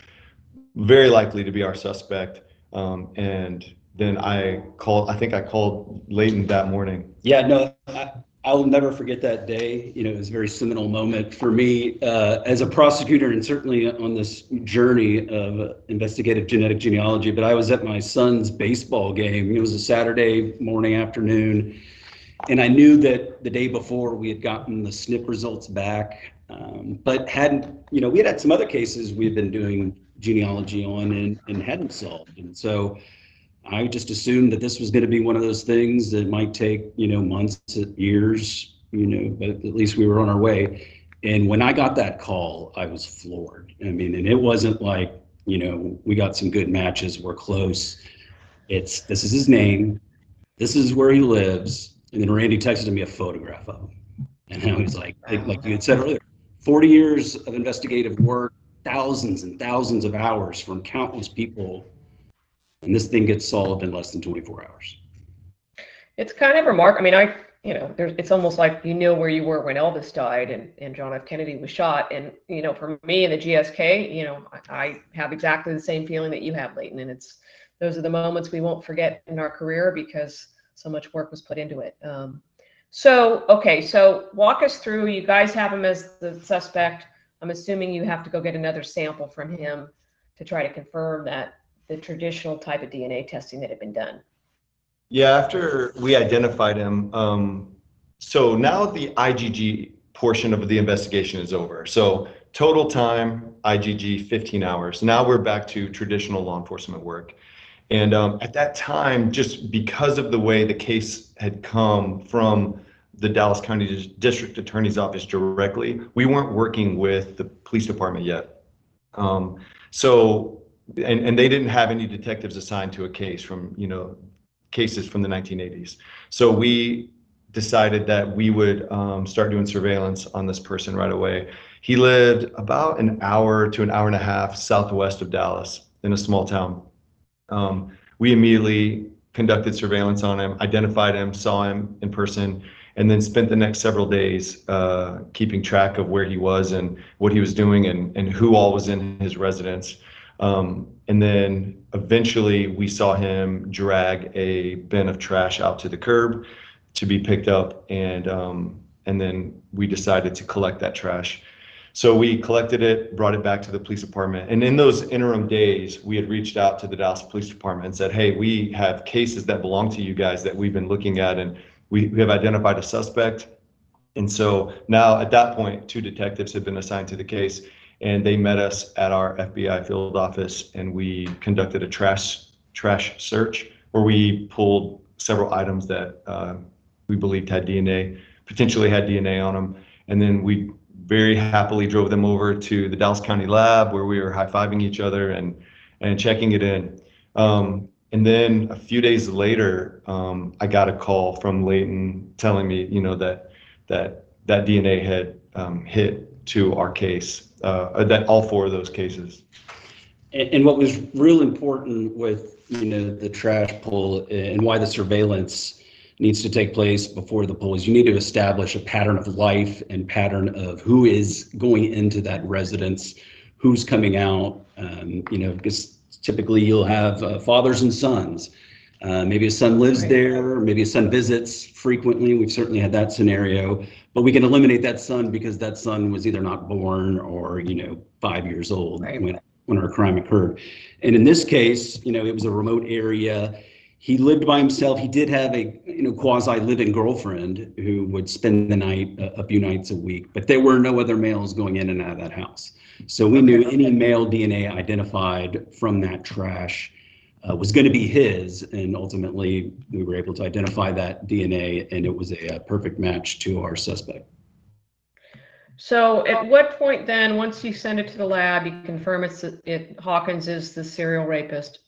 very likely to be our suspect, um, and then I called. I think I called Leighton that morning. Yeah, no, I'll never forget that day. You know, it was a very seminal moment for me uh, as a prosecutor and certainly on this journey of investigative genetic genealogy. But I was at my son's baseball game. It was a Saturday morning, afternoon. And I knew that the day before we had gotten the SNP results back, um, but hadn't, you know, we had had some other cases we had been doing genealogy on and, and hadn't solved. And so I just assumed that this was going to be one of those things that might take, you know, months, years, you know, but at least we were on our way. And when I got that call, I was floored. I mean, and it wasn't like, you know, we got some good matches, we're close. It's this is his name, this is where he lives. And then Randy texted me a photograph of him. And I was like, like you had said earlier, 40 years of investigative work, thousands and thousands of hours from countless people and this thing gets solved in less than 24 hours. It's kind of remarkable. I mean, I, you know, it's almost like you know where you were when Elvis died and, and John F. Kennedy was shot. And, you know, for me and the GSK, you know, I, I have exactly the same feeling that you have, Leighton. And it's, those are the moments we won't forget in our career because so much work was put into it. Um, so, okay, so walk us through, you guys have him as the suspect. I'm assuming you have to go get another sample from him to try to confirm that the traditional type of DNA testing that had been done? Yeah, after we identified him, um, so now the IGG portion of the investigation is over. So total time, IGG 15 hours. Now we're back to traditional law enforcement work. And um, at that time, just because of the way the case had come from the Dallas County District Attorney's Office directly, we weren't working with the police department yet. Um, so and, and they didn't have any detectives assigned to a case from, you know, cases from the 1980s. So we decided that we would um, start doing surveillance on this person right away. He lived about an hour to an hour and a half southwest of Dallas in a small town. Um, we immediately conducted surveillance on him, identified him, saw him in person, and then spent the next several days uh, keeping track of where he was and what he was doing and, and who all was in his residence. Um, and then eventually we saw him drag a bin of trash out to the curb to be picked up. And, um, and then we decided to collect that trash. So we collected it, brought it back to the police department. And in those interim days, we had reached out to the Dallas Police Department and said, hey, we have cases that belong to you guys that we've been looking at, and we, we have identified a suspect. And so now at that point, two detectives had been assigned to the case and they met us at our FBI field office and we conducted a trash trash search where we pulled several items that uh, we believed had DNA, potentially had DNA on them, and then we very happily drove them over to the Dallas County lab where we were high fiving each other and and checking it in. Um, and then a few days later, um, I got a call from Leighton telling me, you know, that that that DNA had um, hit to our case uh, that all four of those cases. And, and what was real important with you know the trash pull and why the surveillance needs to take place before the pull is you need to establish a pattern of life and pattern of who is going into that residence, who's coming out. Um, you know, because typically you'll have uh, fathers and sons. Uh, maybe a son lives there, maybe a son visits frequently. We've certainly had that scenario, but we can eliminate that son because that son was either not born or, you know, five years old right. when, when our crime occurred. And in this case, you know, it was a remote area. He lived by himself. He did have a, you know, quasi living girlfriend who would spend the night a, a few nights a week, but there were no other males going in and out of that house. So we knew any male DNA identified from that trash uh, was going to be his, and ultimately we were able to identify that DNA, and it was a, a perfect match to our suspect. So at what point then, once you send it to the lab, you confirm it's it Hawkins is the serial rapist.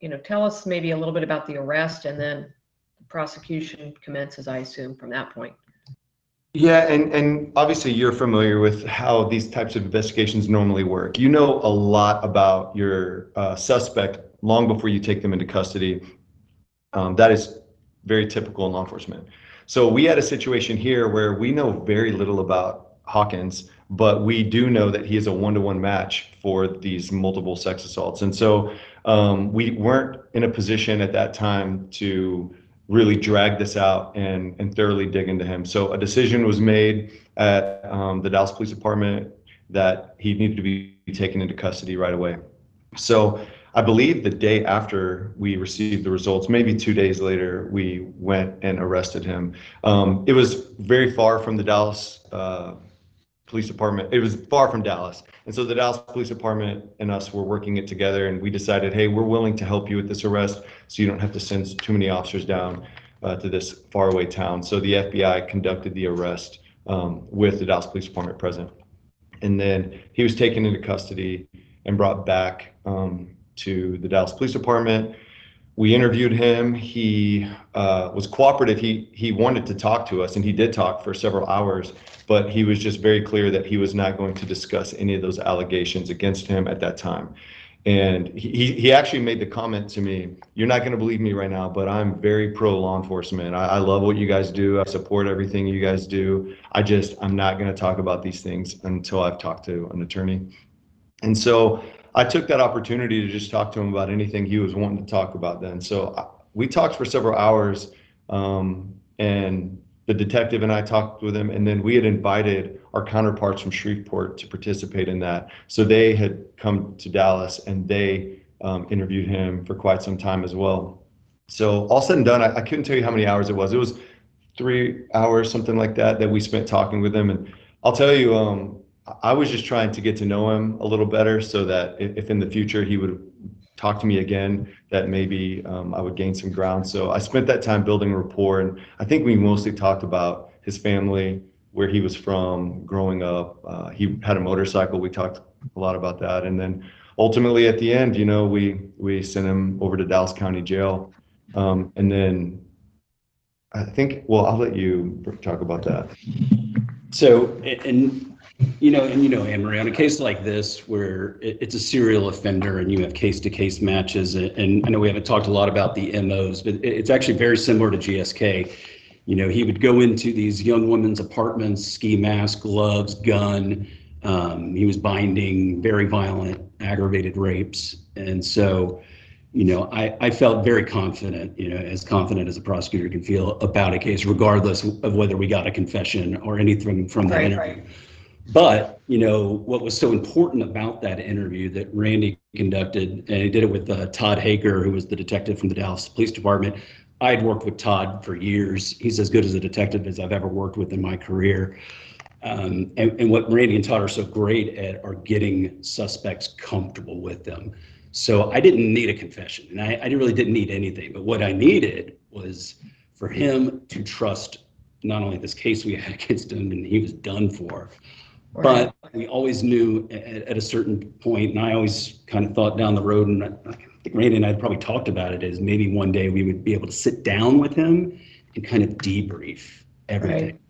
You know, tell us maybe a little bit about the arrest, and then the prosecution commences, I assume, from that point. Yeah, and, and obviously you're familiar with how these types of investigations normally work. You know a lot about your uh, suspect long before you take them into custody. Um, that is very typical in law enforcement. So we had a situation here where we know very little about Hawkins but we do know that he is a one-to-one match for these multiple sex assaults. And so um, we weren't in a position at that time to really drag this out and, and thoroughly dig into him. So a decision was made at um, the Dallas Police Department that he needed to be taken into custody right away. So I believe the day after we received the results, maybe two days later, we went and arrested him. Um, it was very far from the Dallas uh, Police Department. It was far from Dallas. And so the Dallas Police Department and us were working it together, and we decided, hey, we're willing to help you with this arrest so you don't have to send too many officers down uh, to this faraway town. So the FBI conducted the arrest um, with the Dallas Police Department present. And then he was taken into custody and brought back um, to the Dallas Police Department. We interviewed him. He uh, was cooperative. He he wanted to talk to us, and he did talk for several hours. But he was just very clear that he was not going to discuss any of those allegations against him at that time. And he, he actually made the comment to me, You're not going to believe me right now, but I'm very pro law enforcement. I, I love what you guys do. I support everything you guys do. I just, I'm not going to talk about these things until I've talked to an attorney. And so I took that opportunity to just talk to him about anything he was wanting to talk about then. So I, we talked for several hours. Um, and the detective and I talked with him, and then we had invited our counterparts from Shreveport to participate in that. So they had come to Dallas and they um, interviewed him for quite some time as well. So all said and done, I, I, couldn't tell you how many hours it was. It was three hours, something like that, that we spent talking with him. And I'll tell you, um, I was just trying to get to know him a little better so that if, if in the future he would talk to me again, that maybe um, I would gain some ground. So I spent that time building rapport, and I think we mostly talked about his family, where he was from, growing up. Uh, he had a motorcycle. We talked a lot about that, and then ultimately at the end, you know, we we sent him over to Dallas County Jail, um, and then I think. Well, I'll let you talk about that. So, and you know, and you know, Anne Marie, on a case like this where it, it's a serial offender and you have case to case matches, and I know we haven't talked a lot about the MOs, but it's actually very similar to GSK. You know, he would go into these young women's apartments, ski mask, gloves, gun. Um, he was binding very violent, aggravated rapes. And so, you know, I, I felt very confident, you know, as confident as a prosecutor can feel about a case, regardless of whether we got a confession or anything from the right, interview. Right. But you know what was so important about that interview that Randy conducted, and he did it with uh, Todd Hager, who was the detective from the Dallas Police Department. I had worked with Todd for years. He's as good as a detective as I've ever worked with in my career. Um, and, and what Randy and Todd are so great at are getting suspects comfortable with them. So I didn't need a confession, and I, I really didn't need anything. But what I needed was for him to trust not only this case we had against him, and he was done for, but we always knew at, at, a certain point, and I always kind of thought down the road, and I, I think Randy and I had probably talked about it, is maybe one day we would be able to sit down with him and kind of debrief everything. Right.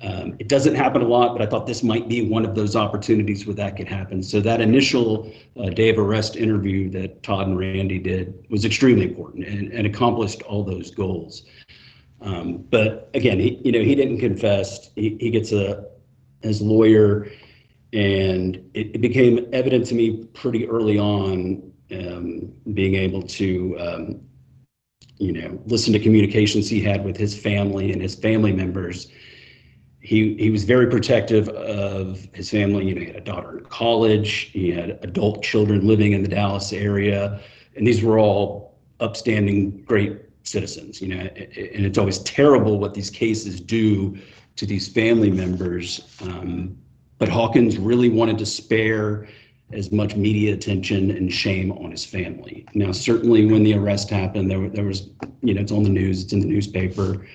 Um, it doesn't happen a lot, but I thought this might be one of those opportunities where that could happen. So that initial uh, day of arrest interview that Todd and Randy did was extremely important and, and accomplished all those goals. Um, but again, he, you know, he didn't confess. He, he gets a, his lawyer, and it, it became evident to me pretty early on, um, being able to, um, you know, listen to communications he had with his family and his family members. He he was very protective of his family. You know, he had a daughter in college. He had adult children living in the Dallas area, and these were all upstanding, great citizens. You know, and it's always terrible what these cases do to these family members. Um, but Hawkins really wanted to spare as much media attention and shame on his family. Now, certainly when the arrest happened, there, there was, you know, it's on the news, it's in the newspaper.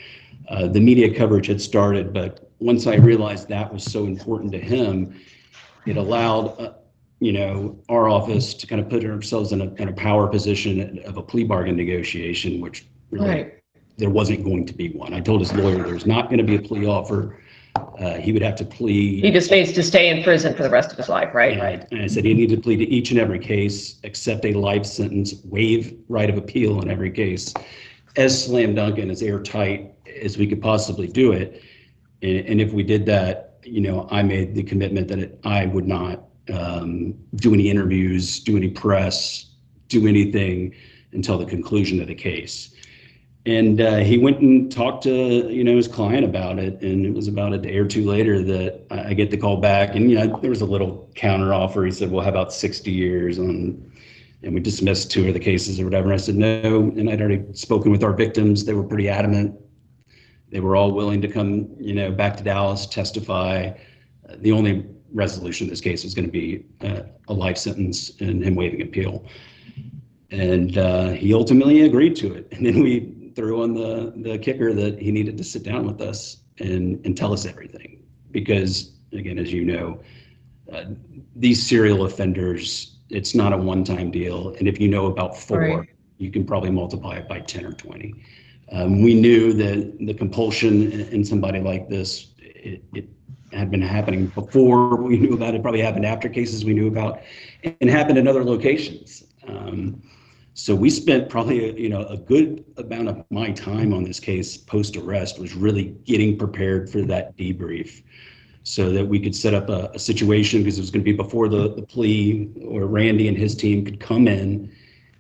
Uh, the media coverage had started, but once I realized that was so important to him, it allowed, uh, you know, our office to kind of put ourselves in a kind of power position of a plea bargain negotiation, which really right there wasn't going to be one. I told his lawyer there's not going to be a plea offer. Uh, he would have to plead. He just needs to stay in prison for the rest of his life, right? Right. And I said he needed to plead to each and every case, accept a life sentence, waive right of appeal in every case, as slam dunk and as airtight as we could possibly do it. And, and if we did that, you know, I made the commitment that it, I would not um, do any interviews, do any press, do anything until the conclusion of the case. And uh, he went and talked to you know his client about it, and it was about a day or two later that I get the call back, and you know there was a little counter offer. He said, "Well, how about 60 years on?" And we dismissed two of the cases or whatever. And I said no, and I'd already spoken with our victims. They were pretty adamant. They were all willing to come, you know, back to Dallas, testify. Uh, the only resolution of this case was going to be uh, a life sentence and him waiving appeal. And uh, he ultimately agreed to it. And then we threw on the the kicker that he needed to sit down with us and and tell us everything. Because again as you know uh, these serial offenders it's not a one-time deal. And if you know about four right. you can probably multiply it by 10 or 20 um, we knew that the compulsion in somebody like this it, it had been happening before we knew about it probably happened after cases we knew about and happened in other locations. Um, so we spent probably a, you know a good amount of my time on this case post arrest was really getting prepared for that debrief so that we could set up a, a situation because it was going to be before the, the plea or Randy and his team could come in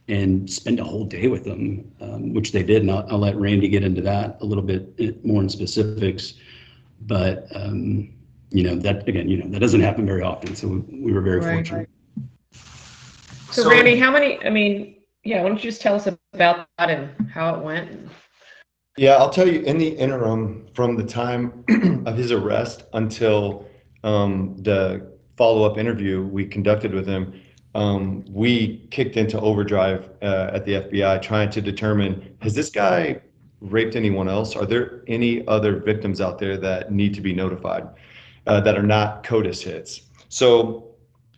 and spend a whole day with them, um, which they did. And I'll, I'll, let Randy get into that a little bit eh, more in specifics. But, um, you know, that again, you know, that doesn't happen very often. So we, we were very right, fortunate. Right. So, so, Randy, how many, I mean, yeah, why don't you just tell us about that and how it went? Yeah, I'll tell you in the interim from the time of his arrest until um, the follow up interview we conducted with him, um, we kicked into overdrive uh, at the FBI trying to determine has this guy raped anyone else? Are there any other victims out there that need to be notified uh, that are not CODIS hits? So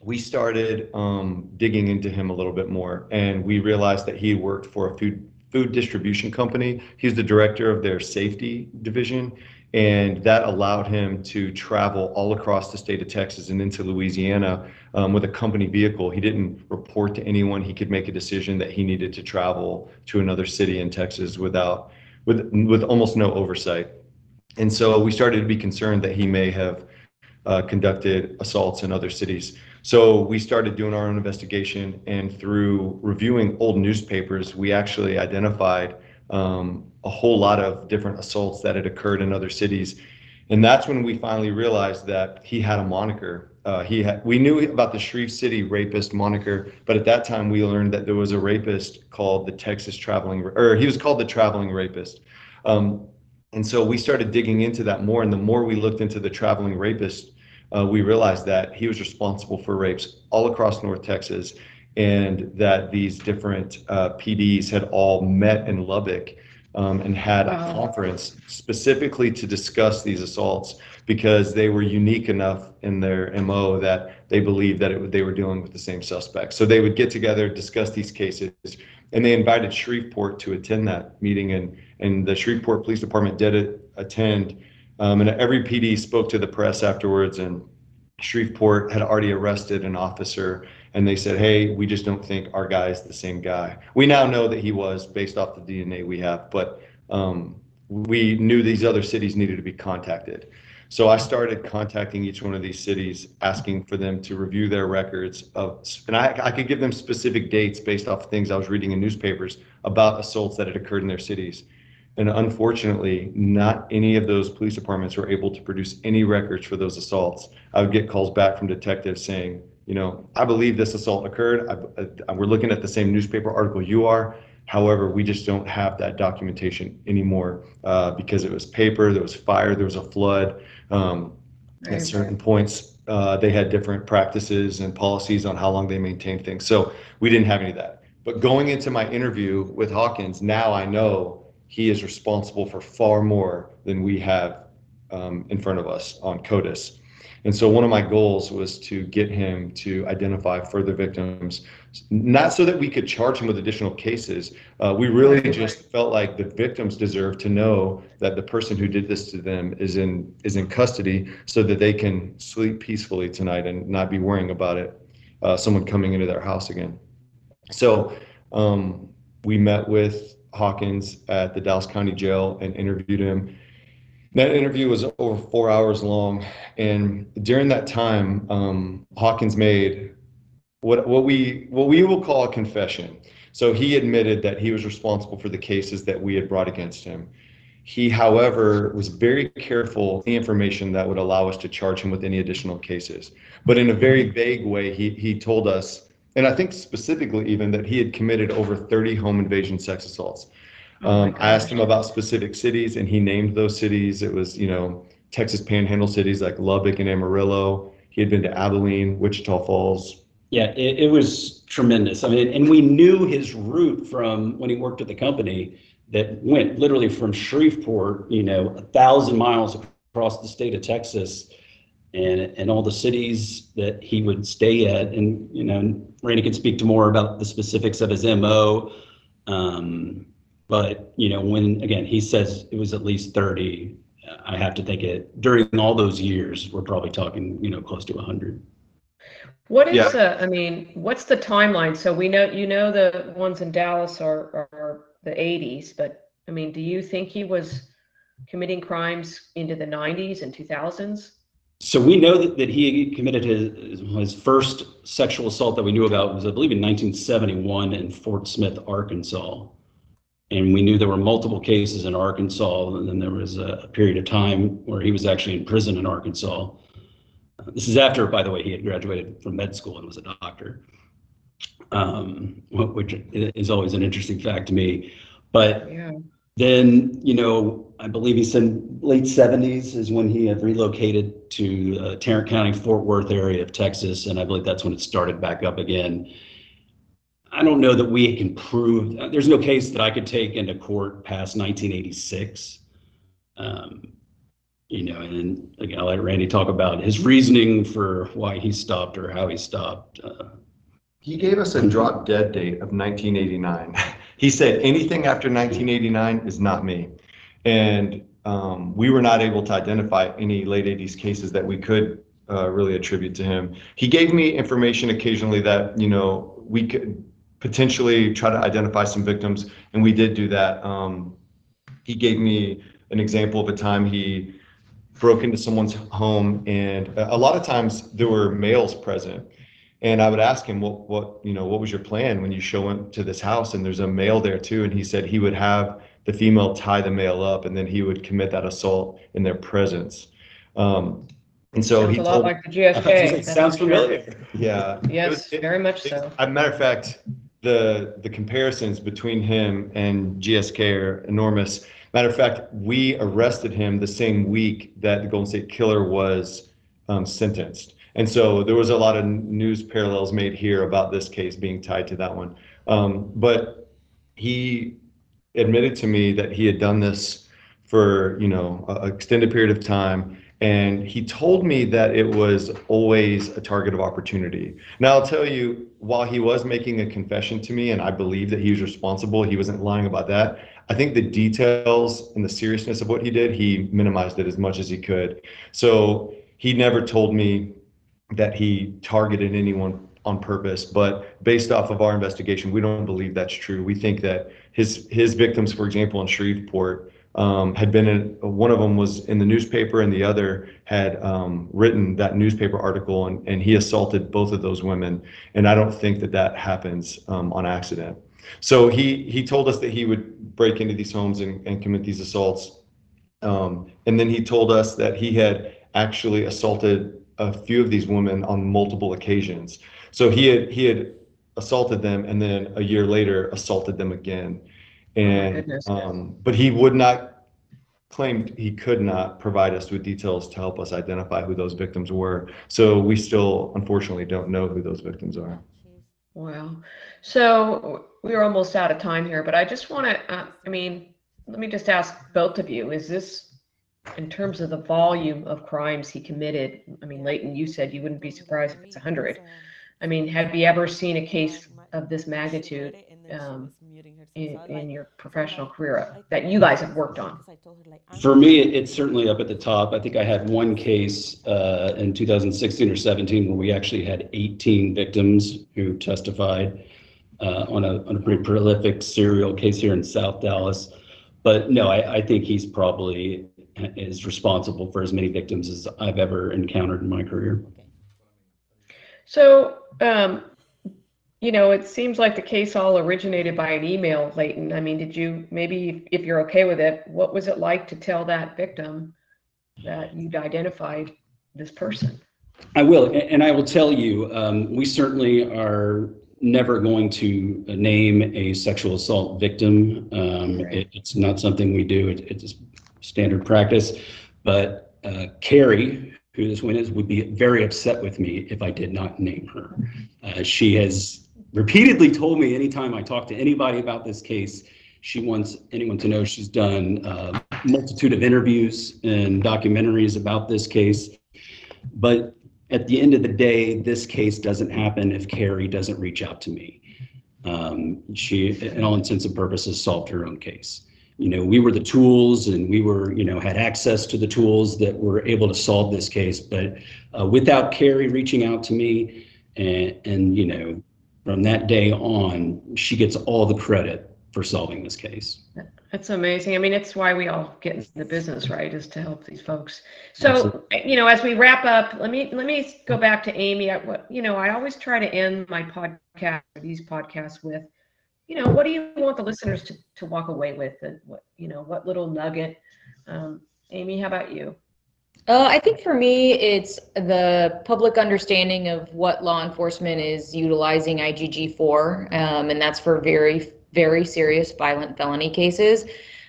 we started um, digging into him a little bit more, and we realized that he worked for a food food distribution company. He's the director of their safety division, and that allowed him to travel all across the state of Texas and into Louisiana um, with a company vehicle. He didn't report to anyone. He could make a decision that he needed to travel to another city in Texas without with with almost no oversight. And so we started to be concerned that he may have uh, conducted assaults in other cities. So we started doing our own investigation, and through reviewing old newspapers, we actually identified um, a whole lot of different assaults that had occurred in other cities. And that's when we finally realized that he had a moniker. Uh, he had, we knew about the Shreve City rapist moniker, but at that time we learned that there was a rapist called the Texas Traveling, or he was called the Traveling Rapist. Um, and so we started digging into that more. And the more we looked into the traveling rapist uh, we realized that he was responsible for rapes all across North Texas and that these different uh, PDs had all met in Lubbock um, and had wow. a conference specifically to discuss these assaults because they were unique enough in their MO that they believed that it, they were dealing with the same suspects. So they would get together, discuss these cases, and they invited Shreveport to attend that meeting. And, and the Shreveport Police Department did attend. Um, and every PD spoke to the press afterwards, and Shreveport had already arrested an officer, and they said, "Hey, we just don't think our guy is the same guy." We now know that he was, based off the DNA we have, but um, we knew these other cities needed to be contacted. So I started contacting each one of these cities, asking for them to review their records of, and I, I could give them specific dates based off of things I was reading in newspapers about assaults that had occurred in their cities. And unfortunately, not any of those police departments were able to produce any records for those assaults. I would get calls back from detectives saying, you know, I believe this assault occurred. I, I, we're looking at the same newspaper article you are. However, we just don't have that documentation anymore uh, because it was paper, there was fire, there was a flood. Um, at certain points, uh, they had different practices and policies on how long they maintained things. So we didn't have any of that. But going into my interview with Hawkins, now I know he is responsible for far more than we have um, in front of us on CODIS. And so one of my goals was to get him to identify further victims, not so that we could charge him with additional cases. Uh, we really just felt like the victims deserve to know that the person who did this to them is in is in custody, so that they can sleep peacefully tonight and not be worrying about it, uh, someone coming into their house again. So um, we met with Hawkins at the Dallas County Jail and interviewed him. That interview was over four hours long, and during that time, um, Hawkins made what what we what we will call a confession. So he admitted that he was responsible for the cases that we had brought against him. He, however, was very careful the information that would allow us to charge him with any additional cases. But in a very vague way, he he told us, and I think specifically even that he had committed over 30 home invasion sex assaults. Oh Um, I asked him about specific cities, and he named those cities. It was, you know, Texas Panhandle cities like Lubbock and Amarillo. He had been to Abilene, Wichita Falls. Yeah, it, it was tremendous. I mean, and we knew his route from when he worked at the company that went literally from Shreveport, you know, a thousand miles across the state of Texas and, and all the cities that he would stay at. And, you know, Randy can speak to more about the specifics of his MO. Um, but, you know, when, again, he says it was at least 30, I have to think it during all those years, we're probably talking, you know, close to 100. What is Yeah. the, I mean, what's the timeline? So we know, you know, the ones in Dallas are, are the eighties, but I mean, do you think he was committing crimes into the nineties and two thousands? So we know that, that he committed his, his first sexual assault that we knew about was, I believe, in 1971 in Fort Smith, Arkansas. And we knew there were multiple cases in Arkansas, and then there was a, a period of time where he was actually in prison in Arkansas. Uh, This is after, by the way, he had graduated from med school and was a doctor, um, which is always an interesting fact to me. But Yeah. then, you know, I believe he said late seventies is when he had relocated to uh, Tarrant County, Fort Worth area of Texas, and I believe that's when it started back up again. I don't know that we can prove, uh, there's no case that I could take into court past nineteen eighty-six. Um, You know, and again, I'll let Randy talk about his reasoning for why he stopped or how he stopped. Uh, He gave us a drop dead date of 1989. He said anything after 1989 is not me. And um, we were not able to identify any late 80s cases that we could uh, really attribute to him. He gave me information occasionally that, you know, we could potentially try to identify some victims, and we did do that. Um, he gave me an example of a time he broke into someone's home, and a lot of times there were males present. And I would ask him, what, what, you know, what was your plan when you show up to this house and there's a male there too? And he said he would have the female tie the male up and then he would commit that assault in their presence. Um, and so Sounds he a lot told, like the GSK. that's Sounds for sure. familiar. yeah. Yes, was- it- very much it- so. As a matter of fact, the, the comparisons between him and GSK are enormous. Matter of fact, we arrested him the same week that the Golden State Killer was um, sentenced. And so there was a lot of news parallels made here about this case being tied to that one. Um, but he admitted to me that he had done this for, you know, an extended period of time. And he told me that it was always a target of opportunity. Now, I'll tell you, while he was making a confession to me, and I believe that he was responsible, he wasn't lying about that. I think the details and the seriousness of what he did, he minimized it as much as he could. So he never told me that he targeted anyone on purpose, but based off of our investigation, we don't believe that's true. We think that his his victims, for example, in Shreveport, um, had been in one of them was in the newspaper, and the other had um, written that newspaper article, and and he assaulted both of those women. And I don't think that that happens um, on accident. So he he told us that he would break into these homes and, and commit these assaults, um, and then he told us that he had actually assaulted a few of these women on multiple occasions. So he had he had assaulted them and then a year later assaulted them again. And goodness. um, but he would not claimed he could not provide us with details to help us identify who those victims were. So we still unfortunately don't know who those victims are. Wow. So we're almost out of time here, but I just want to, uh, I mean, let me just ask both of you, is this, in terms of the volume of crimes he committed, I mean, Leighton, you said you wouldn't be surprised if it's 100. I mean, have you ever seen a case of this magnitude um, in, in your professional career that you guys have worked on? For me, it's certainly up at the top. I think I had one case uh, in 2016 or 17 where we actually had 18 victims who testified uh, on a on a pretty prolific serial case here in South Dallas. But no, I, I think he's probably is responsible for as many victims as I've ever encountered in my career. So, um, you know, it seems like the case all originated by an email, Leighton. I mean, did you maybe, if you're okay with it, what was it like to tell that victim that you'd identified this person? I will, and I will tell you, um, we certainly are never going to name a sexual assault victim. Um, right. it, it's not something we do. It, it's standard practice. But uh, Carrie, who this one is, would be very upset with me if I did not name her. Uh, she has repeatedly told me anytime I talk to anybody about this case, she wants anyone to know she's done a multitude of interviews and documentaries about this case. But at the end of the day, this case doesn't happen if Carrie doesn't reach out to me. Um, she, in all intents and purposes, solved her own case. You know, we were the tools and we were, you know, had access to the tools that were able to solve this case. But uh, without Carrie reaching out to me and, and, you know, from that day on, she gets all the credit for solving this case. That's amazing. I mean, it's why we all get in the business, right? Is to help these folks. So, Absolutely. you know, as we wrap up, let me let me go back to Amy. What you know, I always try to end my podcast, these podcasts, with, you know, what do you want the listeners to to walk away with, and what you know, what little nugget. Um, Amy, how about you? Uh, I think for me, it's the public understanding of what law enforcement is utilizing IGG for, um, and that's for very very serious violent felony cases.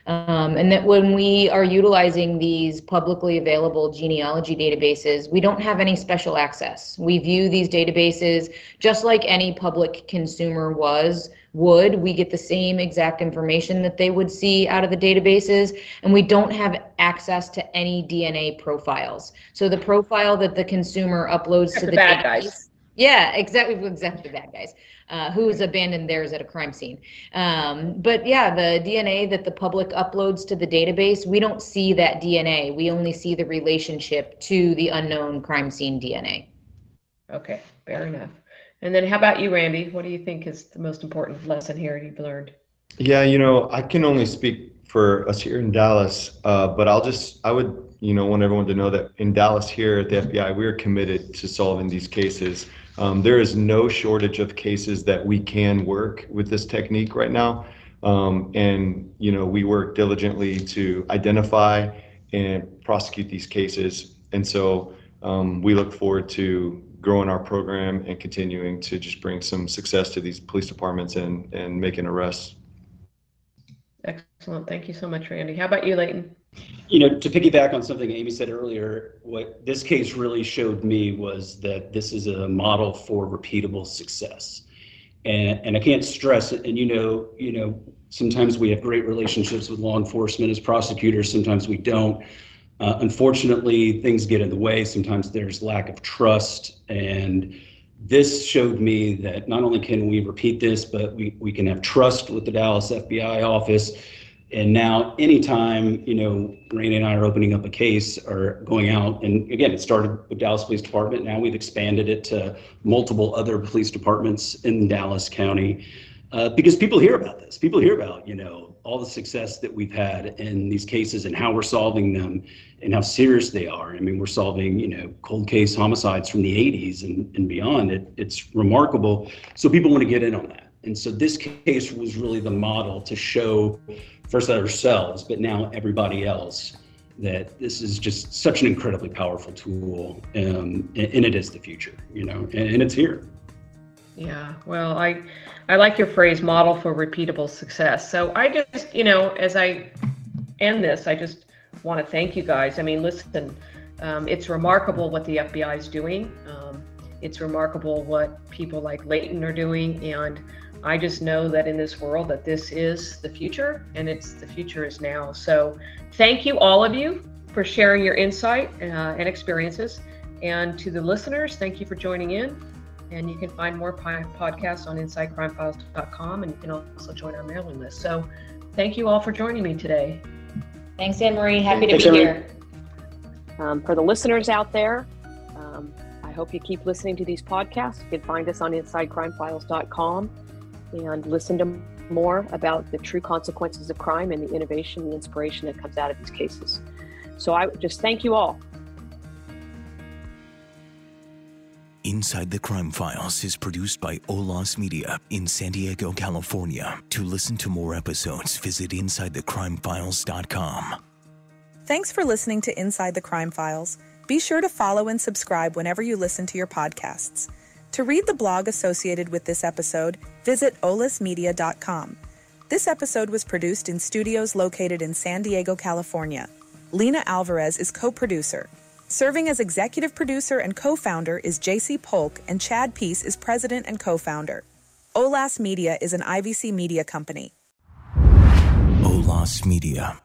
Um, and that when we are utilizing these publicly available genealogy databases, we don't have any special access. We view these databases just like any public consumer was would. We get the same exact information that they would see out of the databases, and we don't have access to any DNA profiles. So the profile that the consumer uploads to the, the bad database, guys. Yeah, exactly, exactly the bad guys uh, who's abandoned theirs at a crime scene. Um, but yeah, the DNA that the public uploads to the database, we don't see that DNA. We only see the relationship to the unknown crime scene DNA. Okay, fair enough. And then how about you, Randy? What do you think is the most important lesson here you've learned? Yeah, you know, I can only speak for us here in Dallas, uh, but I'll just, I would, you know, want everyone to know that in Dallas here at the FBI, we are committed to solving these cases. Um, there is no shortage of cases that we can work with this technique right now. Um, and, you know, we work diligently to identify and prosecute these cases. And so um, we look forward to growing our program and continuing to just bring some success to these police departments and, and making arrests. Excellent. Thank you so much, Randy. How about you, Leighton? You know, to piggyback on something Amy said earlier, what this case really showed me was that this is a model for repeatable success. And, and I can't stress it. And you know, you know, sometimes we have great relationships with law enforcement as prosecutors, sometimes we don't. Uh, unfortunately, things get in the way. Sometimes there's lack of trust. And this showed me that not only can we repeat this, but we, we can have trust with the Dallas FBI office and now, anytime you know, Randy and I are opening up a case or going out, and again, it started with Dallas Police Department. Now we've expanded it to multiple other police departments in Dallas County, uh, because people hear about this. People hear about you know all the success that we've had in these cases and how we're solving them and how serious they are. I mean, we're solving you know cold case homicides from the 80s and, and beyond. It, it's remarkable. So people want to get in on that. And so this case was really the model to show first ourselves, but now everybody else, that this is just such an incredibly powerful tool, um, and, and, it is the future, you know, and, and it's here. Yeah, well, I I like your phrase model for repeatable success. So I just, you know, as I end this, I just want to thank you guys. I mean, listen, um, it's remarkable what the FBI is doing. Um, it's remarkable what people like Leighton are doing, and I just know that in this world that this is the future and it's the future is now. So thank you all of you for sharing your insight uh, and experiences. And to the listeners, thank you for joining in. And you can find more podcasts on InsideCrimeFiles.com and you can also join our mailing list. So thank you all for joining me today. Thanks, Anne Marie. Happy to be here. Um, for the listeners out there, um, I hope you keep listening to these podcasts. You can find us on InsideCrimeFiles.com and listen to more about the true consequences of crime and the innovation, the inspiration that comes out of these cases. So I just thank you all. Inside the Crime Files is produced by Olas Media in San Diego, California. To listen to more episodes, visit InsideTheCrimeFiles.com. Thanks for listening to Inside the Crime Files. Be sure to follow and subscribe whenever you listen to your podcasts. To read the blog associated with this episode, visit olasmedia.com. This episode was produced in studios located in San Diego, California. Lena Alvarez is co producer. Serving as executive producer and co founder is JC Polk, and Chad Peace is president and co founder. Olas Media is an IVC media company. Olas Media.